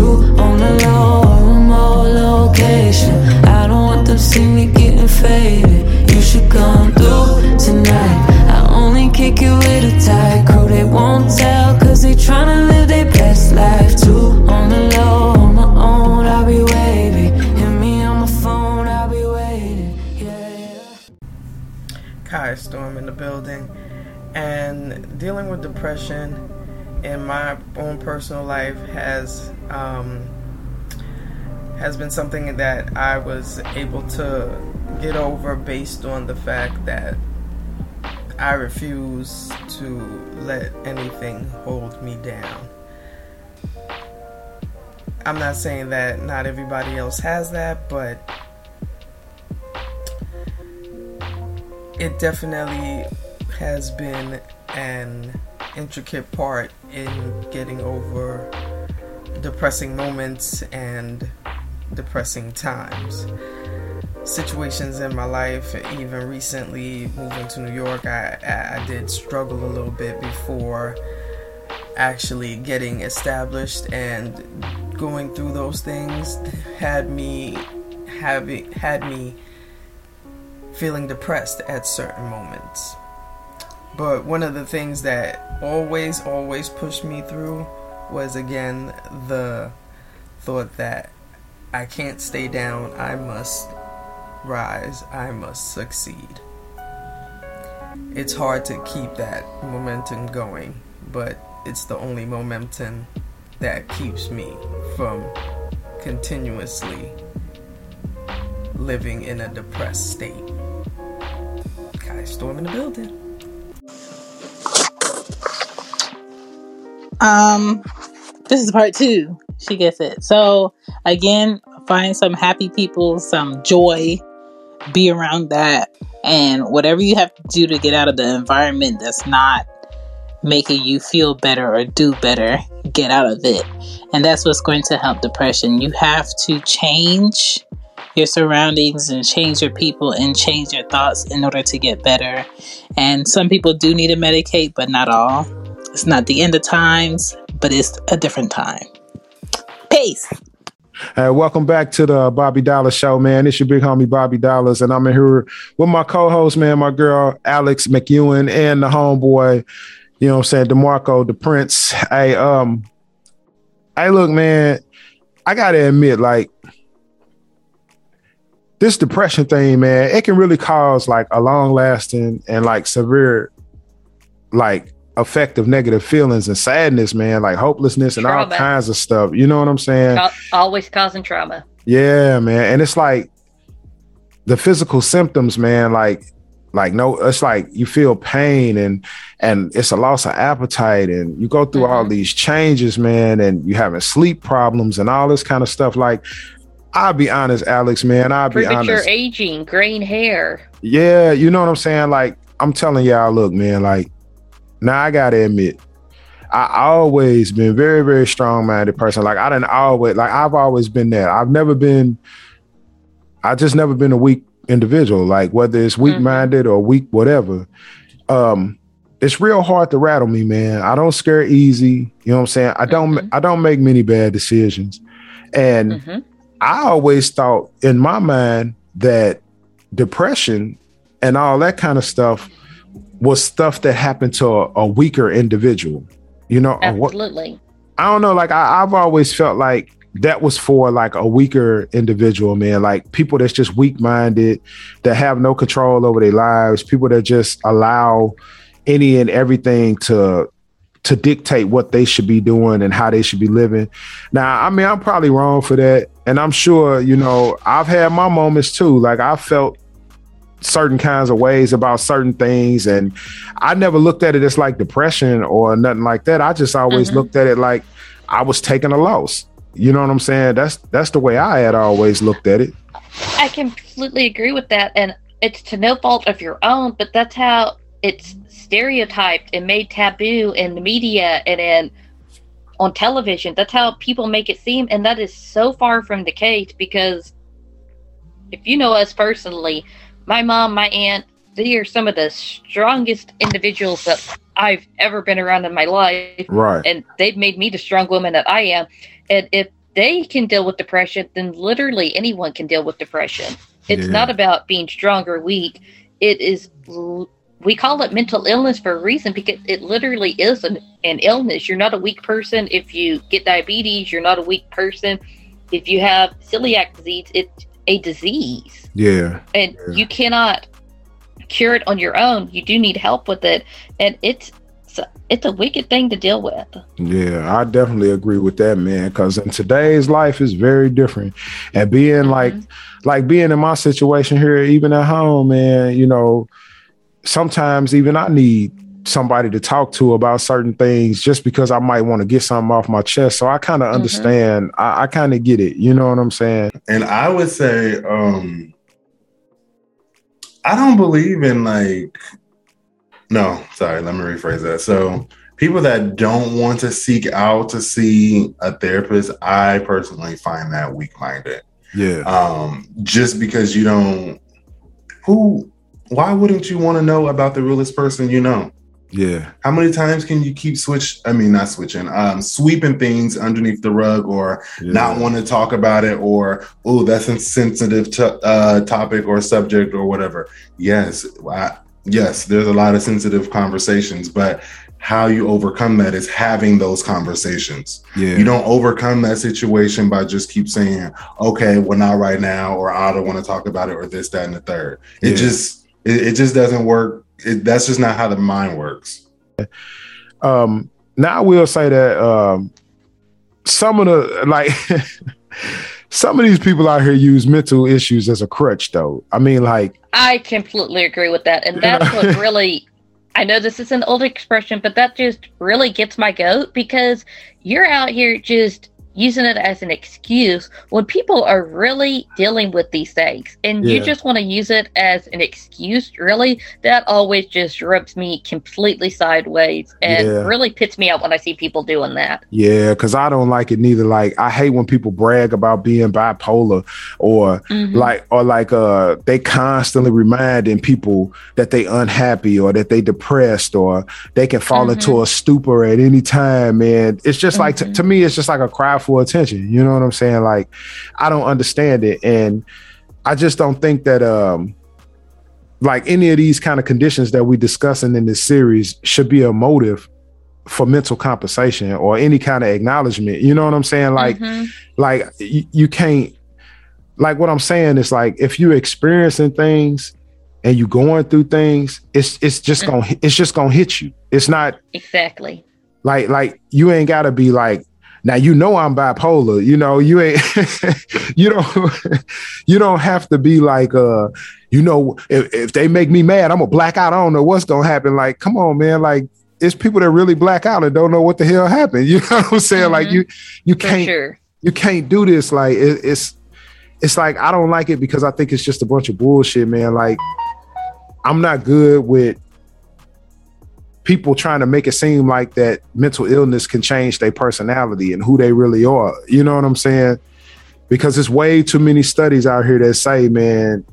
slide on the low, remote location. I don't want them see me getting faded. You should come through tonight. I only kick it with a tight crew. They won't tell, cause they tryna live their best life too. On the low, on my own, I'll be wavy. Hit me on my phone, I'll be waiting. Yeah, yeah. Kai Storm in the building. And dealing with depression in my own personal life has um, has been something that I was able to get over based on the fact that I refuse to let anything hold me down. I'm not saying that not everybody else has that, but it definitely has been an intricate part in getting over depressing moments and depressing times. Situations in my life, even recently moving to New York, I, I, did struggle a little bit before actually getting established and going through those things had me having had me feeling depressed at certain moments. But one of the things that always, always pushed me through was again the thought that I can't stay down, I must rise, I must succeed. It's hard to keep that momentum going, but it's the only momentum that keeps me from continuously living in a depressed state. Kai Storm in the building. Um, this is part two. She gets it. So again, find some happy people, some joy, be around that. And whatever you have to do to get out of the environment that's not making you feel better or do better, get out of it. And that's what's going to help depression. You have to change your surroundings and change your people and change your thoughts in order to get better. And some people do need to medicate, but not all. It's not the end of times, but it's a different time. Peace. Hey, welcome back to the Bobby Dollaz Show, man. It's your big homie Bobby Dollaz, and I'm in here with my co-host, man, my girl Alex McEwen, and the homeboy, you know what I'm saying, DeMarco, the Prince. Hey, um, hey, look, man, I gotta admit, like, this depression thing, man, it can really cause like a long lasting and like severe, like effective negative feelings and sadness, man, like hopelessness and Trauma. all kinds of stuff. You know what I'm saying? Always causing trauma. Yeah, man. And it's like the physical symptoms, man, like like no, it's like you feel pain and and it's a loss of appetite and you go through all mm-hmm. these changes, man, and you having sleep problems and all this kind of stuff. Like, I'll be honest, Alex, man, I'll be honest. aging, graying hair. Yeah, you know what I'm saying? Like, I'm telling y'all, look, man, like, now I gotta admit, I always been very, very strong minded person. Like, I didn't always, like, I've always been there. I've never been, I just never been a weak individual, like, whether it's weak minded or weak, whatever. Um, it's real hard to rattle me, man. I don't scare easy. You know what I'm saying? I don't, I don't make many bad decisions. And Mm-hmm. I always thought in my mind that depression and all that kind of stuff was stuff that happened to a, a weaker individual. You know, what- Absolutely. I don't know. Like I, I've always felt like that was for like a weaker individual, man. Like people that's just weak minded, that have no control over their lives, people that just allow any and everything to to dictate what they should be doing and how they should be living. Now, I mean, I'm probably wrong for that. And I'm sure, you know, I've had my moments too. Like I felt certain kinds of ways about certain things. And I never looked at it as like depression or nothing like that. I just always Mhm. looked at it like I was taking a loss. You know what I'm saying? That's that's the way I had always looked at it. I completely agree with that, and it's to no fault of your own, but that's how it's stereotyped and made taboo in the media and in on television. That's how people make it seem, and that is so far from the case. Because if you know us personally, my mom, my aunt, they are some of the strongest individuals that I've ever been around in my life Right. and they've made me the strong woman that I am. And if they can deal with depression, then literally anyone can deal with depression. It's Yeah. not about being strong or weak. It is, we call it mental illness for a reason because it literally is an, an illness. You're not a weak person if you get diabetes. You're not a weak person if you have celiac disease. It's a disease Yeah. and you cannot cure it on your own. You do need help with it, and it's it's a wicked thing to deal with. Yeah, I definitely agree with that, man. Because in today's life is very different, and being mm-hmm. like, like being in my situation here, even at home, man. You know, sometimes even I need somebody to talk to about certain things, just because I might want to get something off my chest. So I kind of understand. I, I kind of get it. You know what I'm saying? And I would say, um, I don't believe in like, no, sorry, let me rephrase that. So, people that don't want to seek out to see a therapist, I personally find that weak minded. Yeah. Um, just because you don't, who, why wouldn't you want to know about the realest person you know? Yeah. How many times can you keep switch? I mean, not switching, um, sweeping things underneath the rug, or not want to talk about it, or oh, that's a sensitive to uh, topic or subject or whatever. Yes, I, yes, there's a lot of sensitive conversations, but how you overcome that is having those conversations. Yeah. You don't overcome that situation by just keep saying, okay, well, not right now, or I don't want to talk about it, or this, that, and the third. It Yeah. just, it, it just doesn't work. It, that's just not how the mind works. um now I will say that um some of the like some of these people out here use mental issues as a crutch though. I mean like I completely agree with that, and that's what really. I know this is an old expression, but that just really gets my goat because you're out here just using it as an excuse when people are really dealing with these things and you just want to use it as an excuse really that always just rubs me completely sideways and Yeah. really pits me out when i see people doing that Yeah, because I don't like it neither. Like I hate when people brag about being bipolar or Mhm. like or like uh they constantly reminding people that they unhappy or that they depressed or they can fall into a stupor at any time. Man, it's just like to, to me, it's just like a cry for attention. You know what I'm saying? Like I don't understand it, and I just don't think that um like any of these kind of conditions that we discussing in this series should be a motive for mental compensation or any kind of acknowledgement. You know what I'm saying? Like, Mhm. like you, you can't. Like what I'm saying is like if you're experiencing things and you going through things, it's it's just gonna it's just gonna hit you. It's not exactly like like you ain't gotta be like now you know I'm bipolar. You know you ain't you don't you don't have to be like uh you know if, if they make me mad I'm gonna black out. I don't know what's gonna happen. Like come on man, like it's people that really black out and don't know what the hell happened. You know what I'm saying? Like Mhm. you you for can't sure you can't do this. Like it, it's it's like I don't like it because I think it's just a bunch of bullshit, man. Like I'm not good with people trying to make it seem like that mental illness can change their personality and who they really are. You know what I'm saying? Because there's way too many studies out here that say, man,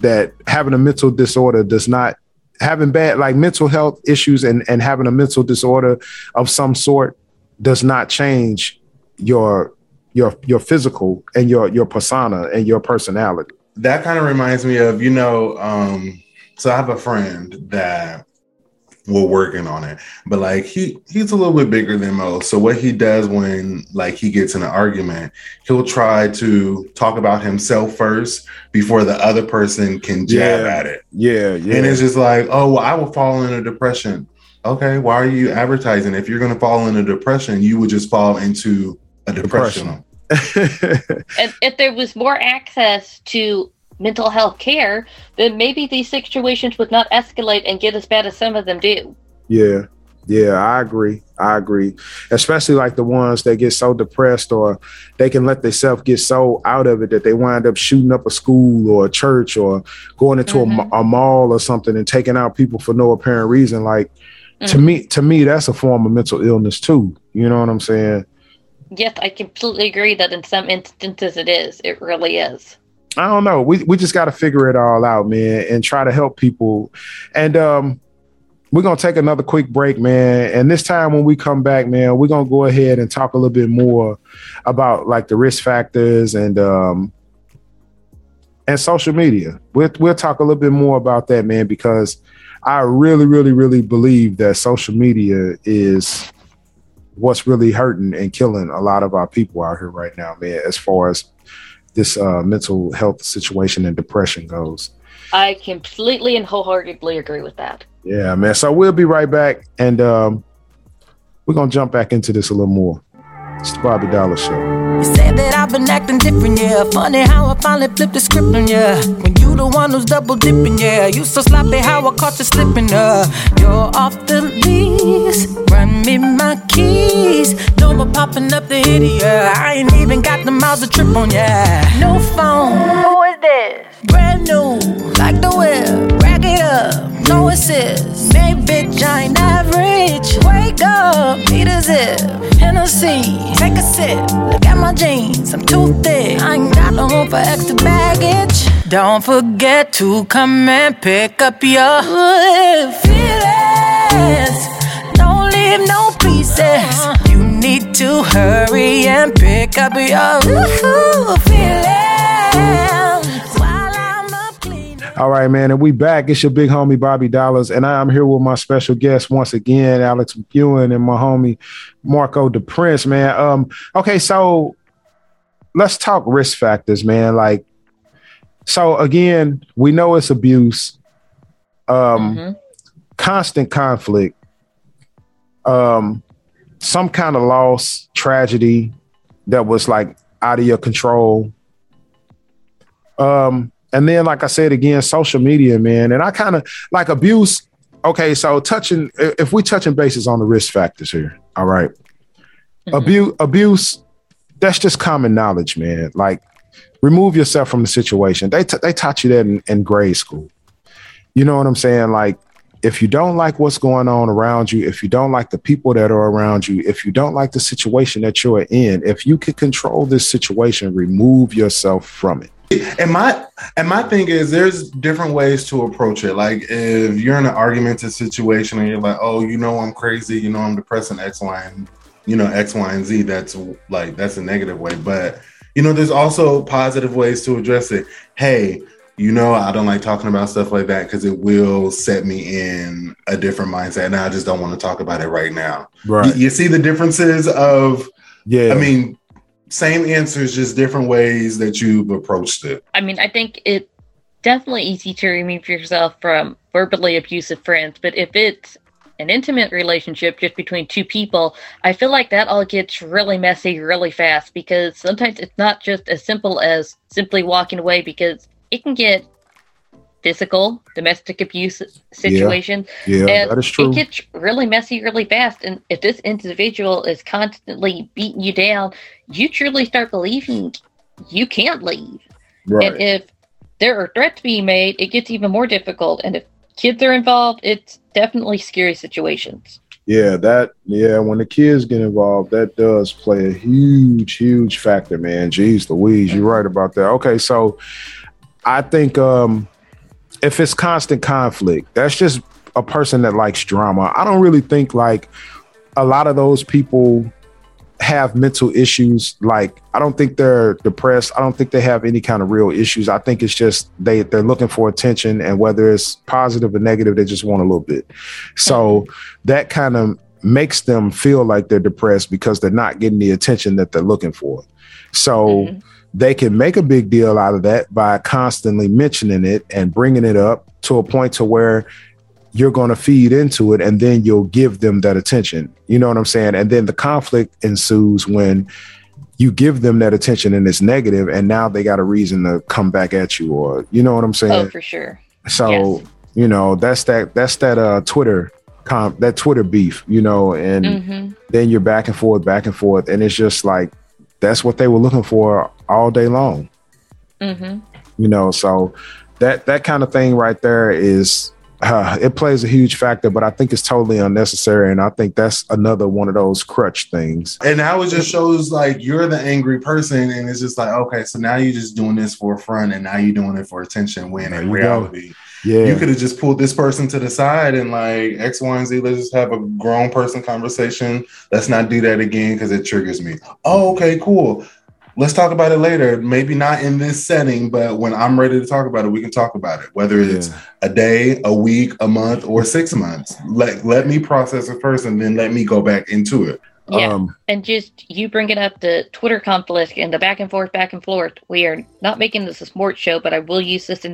that having a mental disorder does not having bad like mental health issues and, and having a mental disorder of some sort does not change your your your physical and your your persona and your personality. that kind of reminds me of you know um so i have a friend that we're working on it. But like he he's a little bit bigger than most so what he does when like he gets in an argument he'll try to talk about himself first before the other person can jab Yeah. at it. Yeah, yeah. and it's just like oh well i will fall into depression. Okay why are you advertising? If you're going to fall into depression you would just fall into a depression, and if there was more access to mental health care then maybe these situations would not escalate and get as bad as some of them do Yeah. Yeah, I agree. I agree. Especially like the ones that get so depressed or they can let themselves get so out of it that they wind up shooting up a school or a church or going into a ma- a, mall or something and taking out people for no apparent reason. Like to Mhm. me, to me, that's a form of mental illness too. You know what I'm saying? yes i completely agree that in some instances it is it really is I don't know. We we just got to figure it all out, man, and try to help people. And um, we're gonna take another quick break, man. And this time when we come back, man, we're gonna go ahead and talk a little bit more about like the risk factors and um and social media. We'll we'll talk a little bit more about that, man, because I really, really, really believe that social media is what's really hurting and killing a lot of our people out here right now, man, as far as this uh, mental health situation and depression goes. i completely and wholeheartedly agree with that Yeah, man. So we'll be right back and um, we're going to jump back into this a little more. It's the Bobby Dollaz Show. You said that I've been acting different, yeah. Funny how I finally flipped the script on ya. When you the one who's double dipping, yeah. You so sloppy how I caught you slipping, uh. You're off the lease, run me my keys. No more popping up the idiot. I ain't even got the miles to trip on, yeah. No phone. Who is this? Brand new, like the whip. Rack it up, no assist. Hey, bitch, I ain't average. Wake up, need a zip. Hennessy, take a sip. Look at my jeans, I'm too thick. I ain't got no room for extra baggage. Don't forget to come and pick up your feelings. Don't leave no pieces. You need to hurry and pick up your feelings. All right, man. And we back. It's your big homie, Bobby Dollaz. And I'm here with my special guest once again, Alex McEwen and my homie, Marco DePrence, man. Um, okay, so let's talk risk factors, man. Like, so again, we know it's abuse, um, Mhm. constant conflict, um, some kind of loss, tragedy that was like out of your control. Um, and then, like I said again, social media, man. And I kind of like abuse. Okay, so touching if we touching bases on the risk factors here, all right. Mhm. Abuse abuse that's just common knowledge, man. Like remove yourself from the situation. They t- they taught you that in, in grade school. You know what I'm saying? Like if you don't like what's going on around you, if you don't like the people that are around you, if you don't like the situation that you're in, if you can control this situation, remove yourself from it. And my and my thing is there's different ways to approach it. Like if you're in an argumentative situation and you're like, oh, you know I'm crazy, you know I'm depressing X, Y, and you know, X, Y, and Z, that's like that's a negative way. But you know, there's also positive ways to address it. Hey, you know, I don't like talking about stuff like that because it will set me in a different mindset. And I just don't want to talk about it right now. Right. You, you see the differences of, Yeah. I mean, same answers, just different ways that you've approached it. I mean, I think it definitely easy to remove yourself from verbally abusive friends, but if it's an intimate relationship just between two people, I feel like that all gets really messy really fast because sometimes it's not just as simple as simply walking away because it can get physical, domestic abuse situation. Yeah, and that is true. It gets really messy really fast. And if this individual is constantly beating you down, you truly start believing you can't leave. Right. And if there are threats being made, it gets even more difficult. And if kids are involved, it's definitely scary situations. Yeah, that yeah, when the kids get involved, that does play a huge, huge factor, man. Jeez Louise, you're right about that. Okay, so I think um if it's constant conflict, that's just a person that likes drama. I don't really think like a lot of those people have mental issues. Like I don't think they're depressed. I don't think they have any kind of real issues. I think it's just they they're looking for attention and whether it's positive or negative, they just want a little bit. So mm-hmm. that kind of makes them feel like they're depressed because they're not getting the attention that they're looking for. So mm-hmm. they can make a big deal out of that by constantly mentioning it and bringing it up to a point to where you're going to feed into it and then you'll give them that attention. You know what I'm saying? And then the conflict ensues when you give them that attention and it's negative and now they got a reason to come back at you or you know what I'm saying? Oh, for sure. So, Yes. you know, that's that that's that uh Twitter comp that Twitter beef, you know, and Mhm. then you're back and forth, back and forth, and it's just like that's what they were looking for all day long, hmm you know. So that that kind of thing right there is uh, it plays a huge factor, but I think it's totally unnecessary, and I think that's another one of those crutch things. And now it just shows like you're the angry person, and it's just like, okay, so now you're just doing this for fun, and now you're doing it for attention. When in you go. reality, Yeah, you could have just pulled this person to the side and like X, Y, and Z. Let's just have a grown person conversation. Let's not do that again because it triggers me. Oh, okay, cool. Let's talk about it later. Maybe not in this setting, but when I'm ready to talk about it, we can talk about it. Whether it's Yeah. a day, a week, a month, or six months. Let let me process it first, and then let me go back into it. Yeah. Um, and just you bringing up the Twitter conflict and the back and forth, back and forth. We are not making this a sports show, but I will use this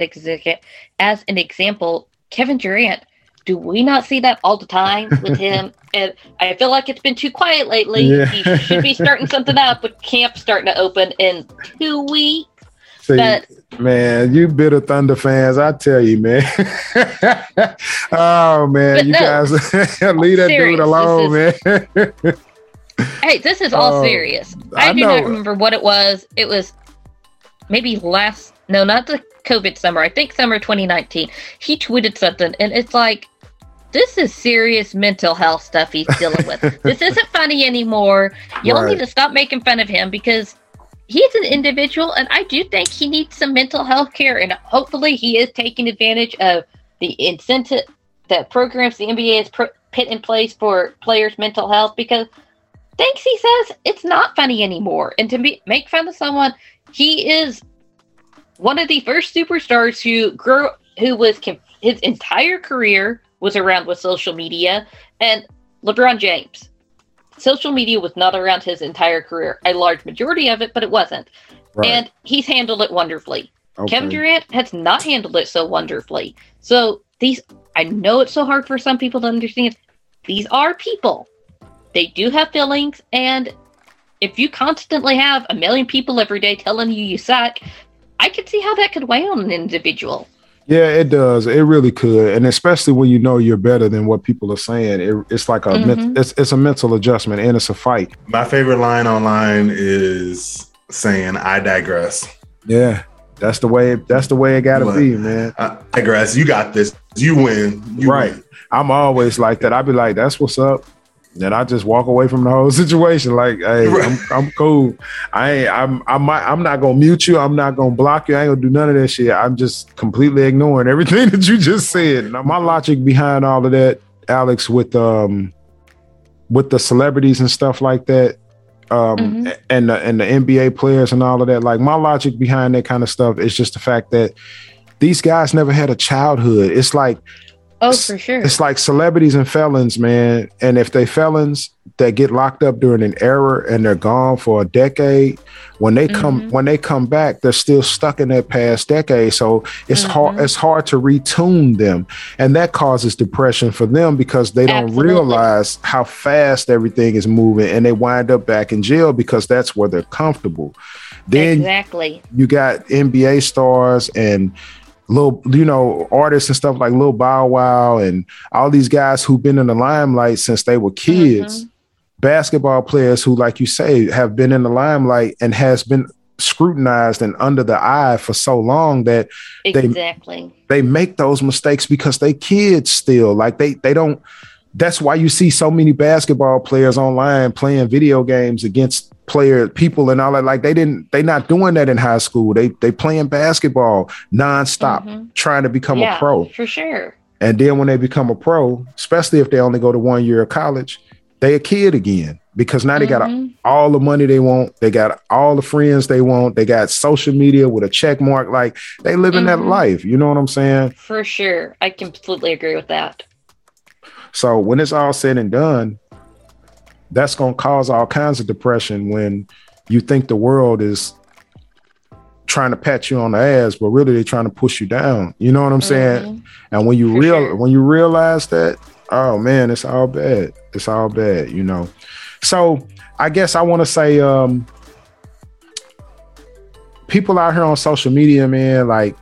as an example. Kevin Durant, do we not see that all the time with him? and I feel like it's been too quiet lately. Yeah. He should be starting something up with camp starting to open in two weeks. see, But man, you bitter Thunder fans, I tell you, man. oh man, you no, guys leave that serious, dude alone, this man. Hey, this is all Oh, serious. I I, do know. not remember what it was. It was maybe last, no, not the COVID summer. I think summer 2019. He tweeted something, and it's like, this is serious mental health stuff he's dealing with. this isn't funny anymore. Y'all Right. need to stop making fun of him because he's an individual, and I do think he needs some mental health care, and hopefully he is taking advantage of the incentive that programs the NBA has put put in place for players' mental health because thanks he says it's not funny anymore and to be, make fun of someone he is one of the first superstars who grew who was his entire career was around with social media and lebron james social media was not around his entire career a large majority of it but it wasn't Right. and he's handled it wonderfully Okay. Kevin Durant has not handled it so wonderfully. So these, I know it's so hard for some people to understand. These are people. They do have feelings, and if you constantly have a million people every day telling you you suck, I could see how that could weigh on an individual. Yeah, it does. It really could, and especially when you know you're better than what people are saying. It, it's like a Mhm. men- it's it's a mental adjustment and it's a fight. My favorite line online is saying, I digress. Yeah, that's the way. That's the way it got to Look, be, man. I digress. You got this. You win. You right. win. I'm always like that. I'd be like, "That's what's up," and I just walk away from the whole situation. Like, hey. I'm, I'm cool. I ain't. I'm. I might. I'm not gonna mute you. I'm not gonna block you. I ain't gonna do none of that shit. I'm just completely ignoring everything that you just said. Now, my logic behind all of that, Alex, with um, with the celebrities and stuff like that. Um Mhm. and the and the NBA players and all of that. Like my logic behind that kind of stuff is just the fact that these guys never had a childhood. It's like Oh, for sure. it's like celebrities and felons, man. And if they felons that get locked up during an era and they're gone for a decade, when they come Mhm. when they come back, they're still stuck in that past decade. So it's hard Mhm. it's hard to retune them, and that causes depression for them because they don't Absolutely. realize how fast everything is moving, and they wind up back in jail because that's where they're comfortable. Then exactly. you got NBA stars and little, you know, artists and stuff like Lil Bow Wow and all these guys who've been in the limelight since they were kids. Mm-hmm. Basketball players who, like you say, have been in the limelight and has been scrutinized and under the eye for so long that they Exactly. they make those mistakes because they kids still like they they don't that's why you see so many basketball players online playing video games against player people and all that like they didn't they not doing that in high school they they playing basketball nonstop Mhm. trying to become yeah, a pro for sure. and then when they become a pro especially if they only go to one year of college they a kid again because now they got Mhm. all the money they want they got all the friends they want they got social media with a check mark like they living that Mhm. life you know what i'm saying For sure. I completely agree with that. So when it's all said and done, that's going to cause all kinds of depression when you think the world is trying to pat you on the ass, but really they're trying to push you down. You know what I'm saying? Mhm. And when you For real sure. when you realize that, oh man, it's all bad. It's all bad, you know. So I guess I want to say um people out here on social media, man, like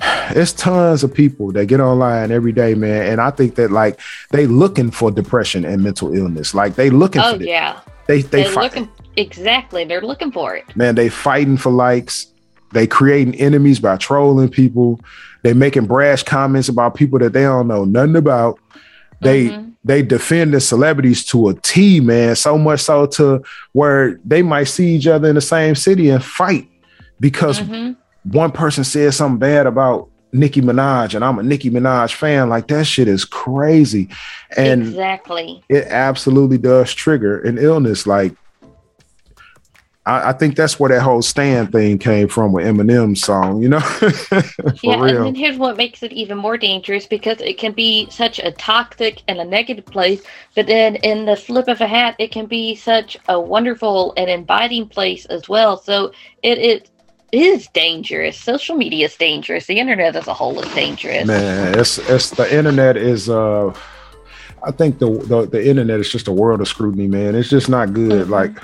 it's tons of people that get online every day, man. And I think that like they looking for depression and mental illness. Like they looking Oh for it. yeah. They they They're fight, looking exactly. They're looking for it. man, they fighting for likes. They creating enemies by trolling people. They making brash comments about people that they don't know nothing about. They Mhm. they defend the celebrities to a T, man. So much so to where they might see each other in the same city and fight because Mhm. One person said something bad about Nicki Minaj, and I'm a Nicki Minaj fan. Like that shit is crazy, and exactly. it absolutely does trigger an illness. Like I, I think that's where that whole stand thing came from with Eminem's song. You know, yeah, real. and then here's what makes it even more dangerous because it can be such a toxic and a negative place, but then in the flip of a hat, it can be such a wonderful and inviting place as well. So it, it is dangerous. Social media is dangerous. The internet as a whole is dangerous. Man, it's it's the internet is uh I think the, the the internet is just a world of scrutiny, man. It's just not good. Mhm. Like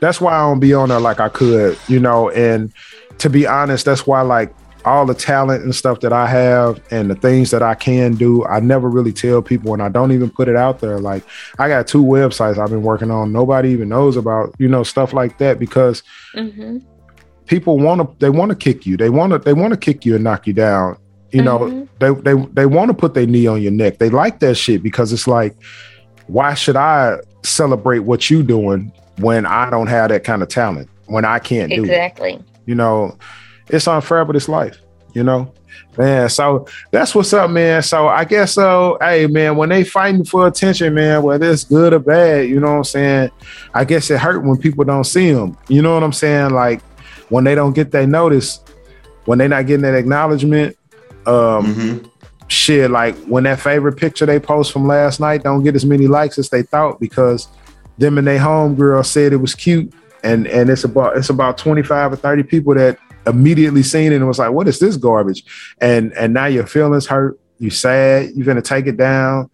that's why I don't be on there like I could, you know, and to be honest, that's why like all the talent and stuff that I have and the things that I can do, I never really tell people and I don't even put it out there. Like I got two websites I've been working on. Nobody even knows about, you know, stuff like that because hmm people want to they want to kick you. They want to they want to kick you and knock you down. You know, Mhm. they they they want to put their knee on your neck. They like that shit because it's like, why should I celebrate what you doing when I don't have that kind of talent? When I can't do it? Exactly. You know, it's unfair, but it's life. You know, man. So that's what's up, man. So I guess so. Hey, man, when they fighting for attention, man, whether it's good or bad, you know what I'm saying. I guess it hurt when people don't see them. You know what I'm saying? Like when they don't get that notice, when they're not getting that acknowledgement. Um, Mhm. shit like when that favorite picture they post from last night don't get as many likes as they thought because them and their homegirl said it was cute and and it's about it's about 25 or 30 people that immediately seen it and was like what is this garbage and and now your feelings hurt you sad you're gonna take it down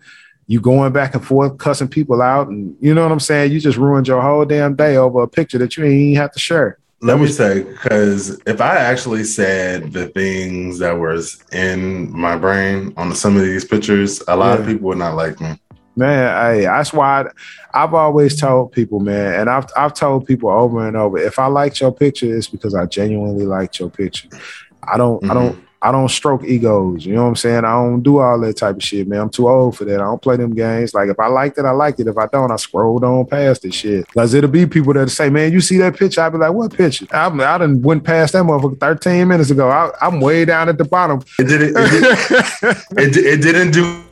you going back and forth cussing people out and you know what i'm saying you just ruined your whole damn day over a picture that you ain't even have to share let me say, because if I actually said the things that was in my brain on some of these pictures, a lot of people would not like me. Man, hey, that's why I, have always told people, man, and I've I've told people over and over, if I liked your picture, it's because I genuinely liked your picture. I don't, I don't, mm-hmm. I don't stroke egos. You know what I'm saying? I don't do all that type of shit, man. I'm too old for that. I don't play them games. Like if I liked it, I liked it. If I don't, I scrolled on past this shit. Cause it'll be people that say, man, you see that picture? I'll be like, what picture? I'm, I done went past that motherfucker 13 minutes ago. I, I'm way down at the bottom. It didn't. It, did, it, di- it didn't do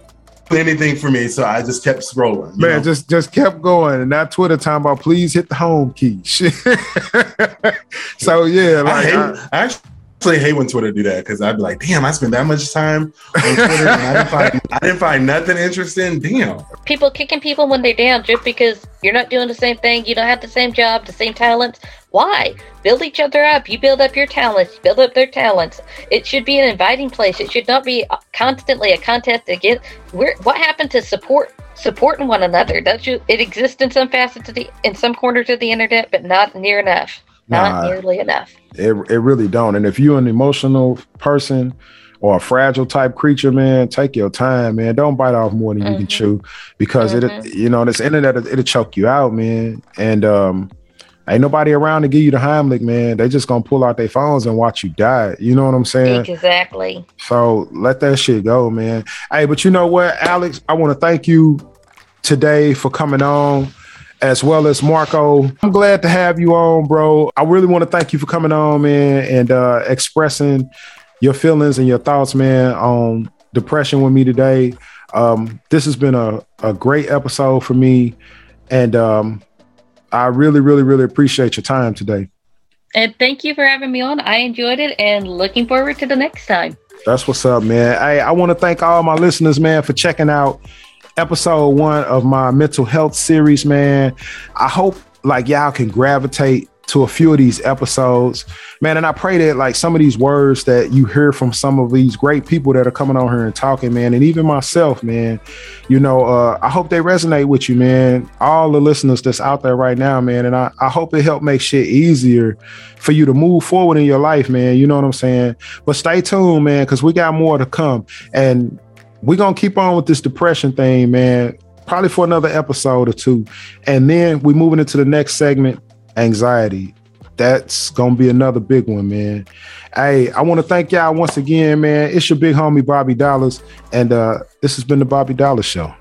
anything for me, so I just kept scrolling. Man, know? just just kept going, and that Twitter talking about please hit the home key. Shit. so yeah, I, like hate, I- I actually hate when Twitter do that because I'd be like, "Damn, I spent that much time on Twitter and I didn't find I didn't find nothing interesting." Damn. People kicking people when they're down just because you're not doing the same thing, you don't have the same job, the same talents. Why? Build each other up. You build up your talents, build up their talents. It should be an inviting place. It should not be constantly a contest against. Where what happened to support supporting one another? Don't you? It exists in some facets of the in some corners of the internet, but not near enough. Not Nah. nearly enough. it it really don't. And if you're an emotional person or a fragile type creature, man, take your time, man. Don't bite off more than you can Mhm. chew because Mhm. it, you know, this internet it'll choke you out, man. And um, ain't nobody around to give you the Heimlich, man. They just gonna pull out their phones and watch you die. You know what I'm saying? Exactly. So let that shit go, man. Hey, but you know what, Alex? I want to thank you today for coming on, as well as Marco. I'm glad to have you on, bro. I really want to thank you for coming on, man, and uh, expressing your feelings and your thoughts, man, on depression with me today. Um, this has been a, a great episode for me, and um, I really, really, really appreciate your time today. And thank you for having me on. I enjoyed it and looking forward to the next time. That's what's up, man. Hey, I want to thank all my listeners, man, for checking out episode one of my mental health series, man. I hope like y'all can gravitate to a few of these episodes, man. And I pray that like some of these words that you hear from some of these great people that are coming on here and talking, man, and even myself, man, you know, uh, I hope they resonate with you, man. All the listeners that's out there right now, man. And I, I hope it helped make shit easier for you to move forward in your life, man. You know what I'm saying? But stay tuned, man, because we got more to come. And we're gonna keep on with this depression thing, man. Probably for another episode or two. And then we're moving into the next segment, anxiety. That's gonna be another big one, man. Hey, I want to thank y'all once again, man. It's your big homie Bobby Dollaz, and uh, this has been the Bobby Dollaz Show.